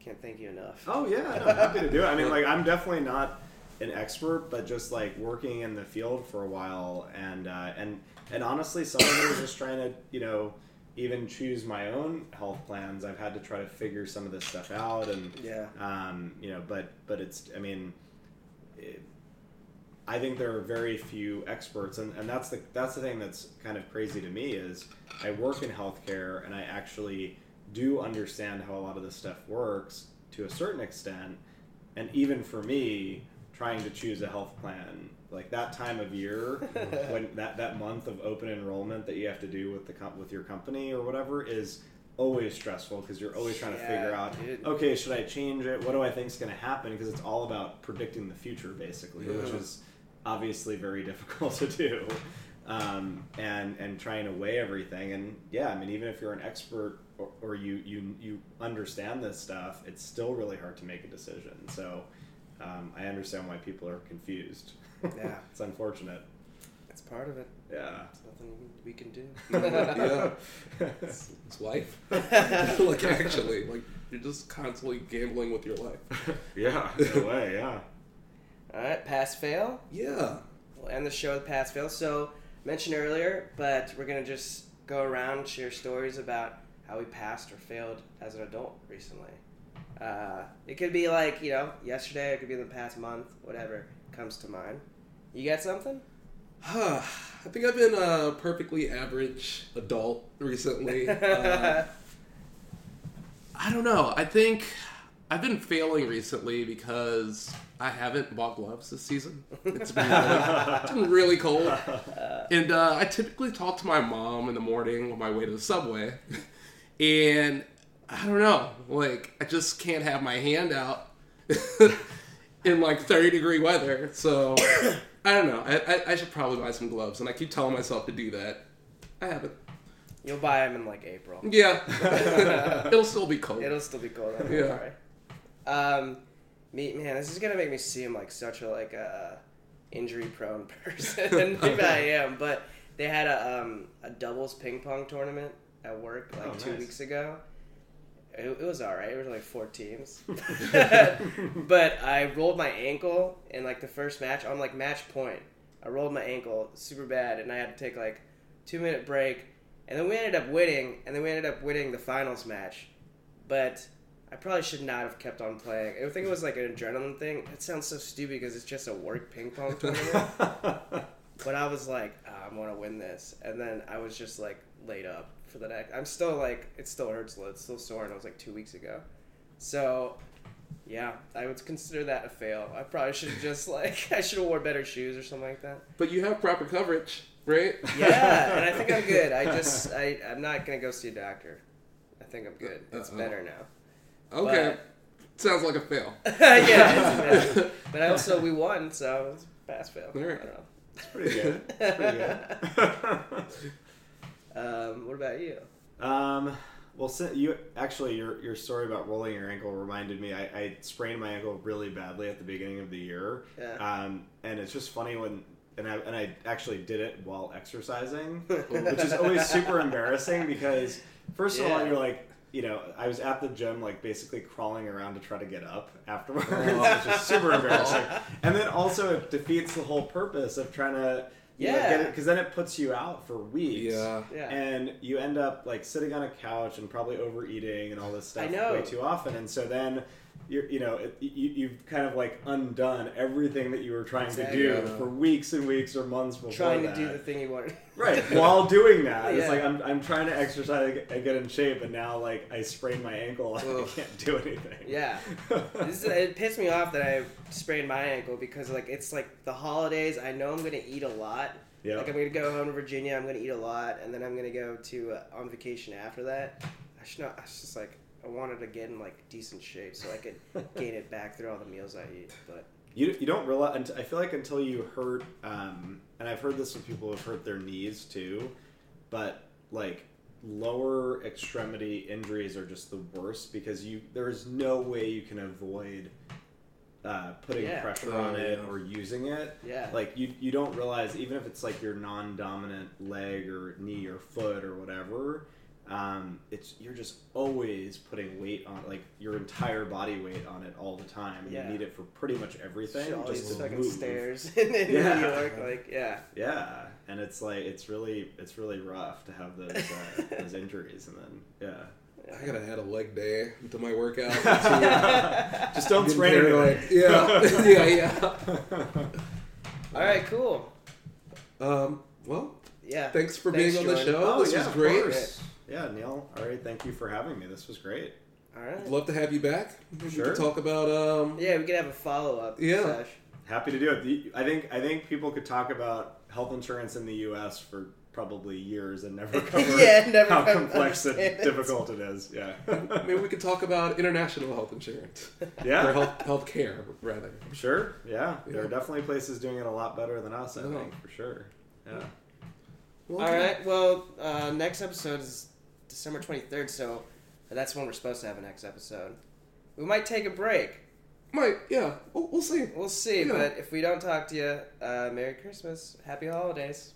Can't thank you enough. oh yeah, no, happy to do it. I mean, like I'm definitely not an expert, but just like working in the field for a while, and uh, and and honestly, some of it is just trying to you know even choose my own health plans. I've had to try to figure some of this stuff out, and Yeah. um, you know, but but it's I mean, it, I think there are very few experts, and, and that's the that's the thing that's kind of crazy to me is I work in healthcare and I actually do understand how a lot of this stuff works to a certain extent, and even for me, trying to choose a health plan like that time of year when that, that month of open enrollment that you have to do with the com- with your company or whatever is always stressful because you're always trying to Yeah, figure out dude. okay should i change it? What do i think is going to happen? Because it's all about predicting the future basically which is obviously very difficult to do um, and and trying to weigh everything and yeah i mean even if you're an expert or, or you you you understand this stuff it's still really hard to make a decision so um, i understand why people are confused Yeah. it's unfortunate It's part of it. yeah There's nothing we can do. yeah, it's, it's life. like actually, like you're just constantly gambling with your life. yeah in a way yeah All right, pass fail. Yeah. We'll end the show with pass fail. So mentioned earlier, but we're gonna just go around and share stories about how we passed or failed as an adult recently. Uh, it could be like you know yesterday. It could be in the past month. Whatever comes to mind. You got something? I think I've been a perfectly average adult recently. Uh, I don't know. I think I've been failing recently because I haven't bought gloves this season. It's been really, it's been really cold. And uh, I typically talk to my mom in the morning on my way to the subway. And I don't know. Like, I just can't have my hand out in like 30 degree weather. So I don't know. I, I, I should probably buy some gloves. And I keep telling myself to do that. I haven't. You'll buy them in like April. Yeah. It'll still be cold. It'll still be cold. Don't Yeah. worry. Um, me man, this is gonna make me seem like such a like a injury prone person. Maybe I am, but they had a um a doubles ping pong tournament at work like Oh, two nice. weeks ago. It, was all right. It was like four teams, but I rolled my ankle in like the first match on like match point. I rolled my ankle super bad, and I had to take like two minute break, and then we ended up winning, and then we ended up winning the finals match. But I probably should not have kept on playing. I think it was like an adrenaline thing. It sounds so stupid because it's just a work ping pong tournament. but I was like, ah, I'm gonna win this, and then I was just like laid up for the next. I'm still like, it still hurts. a little. It's still sore, and it was like two weeks ago. So, yeah, I would consider that a fail. I probably should have just like, I should have wore better shoes or something like that. But you have proper coverage, right? Yeah, and I think I'm good. I just, I, I'm not gonna go see a doctor. I think I'm good. Uh, it's Uh-oh. better now. Okay. But Sounds like a fail. yeah, it's a fail. but also we won, so it's a pass fail. All right. I don't know. It's pretty good. It's pretty good. Um, what about you? Um, well, you actually your your story about rolling your ankle reminded me. I, I sprained my ankle really badly at the beginning of the year. Yeah. Um, and it's just funny when and I and I actually did it while exercising, which is always super embarrassing because first of all you're like. You know, I was at the gym, like basically crawling around to try to get up afterwards, Oh. which is super embarrassing. And then also, it defeats the whole purpose of trying to, Yeah. because then it puts you out for weeks Yeah. Yeah. and you end up like sitting on a couch and probably overeating and all this stuff I know. way too often and so then you're you know it, you, you've kind of like undone everything that you were trying Exactly. to do for weeks and weeks or months before Trying to that. do the thing you wanted. right while doing that it's like I'm, I'm trying to exercise and get in shape and now like i sprained my ankle and i can't do anything Yeah. This is, it pissed me off that I sprained my ankle because like it's like the holidays. I know I'm gonna eat a lot. Yeah. Like I'm gonna go home to Virginia. I'm gonna eat a lot, and then I'm gonna go to uh, on vacation after that. I should not. I was just like I wanted to get in like decent shape so I could gain it back through all the meals I eat. But You, you don't realize. I feel like until you hurt, um, and I've heard this with people who've hurt their knees too, but like lower extremity injuries are just the worst because you there is no way you can avoid uh, putting Yeah. pressure Oh, on it yeah. or using it. yeah, Like you, you don't realize even if it's like your non-dominant leg or knee or foot or whatever, um, it's you're just always putting weight on like your entire body weight on it all the time. Yeah. You need it for pretty much everything. all just these to fucking move. stairs in, in Yeah. New York. Like yeah, Yeah, and it's like it's really it's really rough to have those uh, those injuries, and then yeah. I gotta add a leg day to my workout. yeah, just don't Getting sprain paranoid. anything. Yeah, yeah, yeah. all right, cool. Um, well, Yeah, thanks for Thanks, being on the show. Oh, this yeah, was of great. Course. Yeah, Neil. All right, thank you for having me. This was great. all right. Love to have you back. We Sure. can talk about um. Yeah, we could have a follow up. Yeah. Happy to do it. I think I think people could talk about health insurance in the U.S. for probably years and never cover Yeah, never how complex and it. difficult it is. Yeah, Maybe we could talk about international health insurance or yeah, health health care rather. sure. Yeah, there are definitely places doing it a lot better than us. I Oh. think for sure. Yeah. Well, All right. Well, uh, next episode is December 23rd, so that's when we're supposed to have an next episode. We might take a break. Might, yeah. We'll, we'll see. We'll see, yeah. but if we don't talk to you, uh, Merry Christmas. Happy Holidays.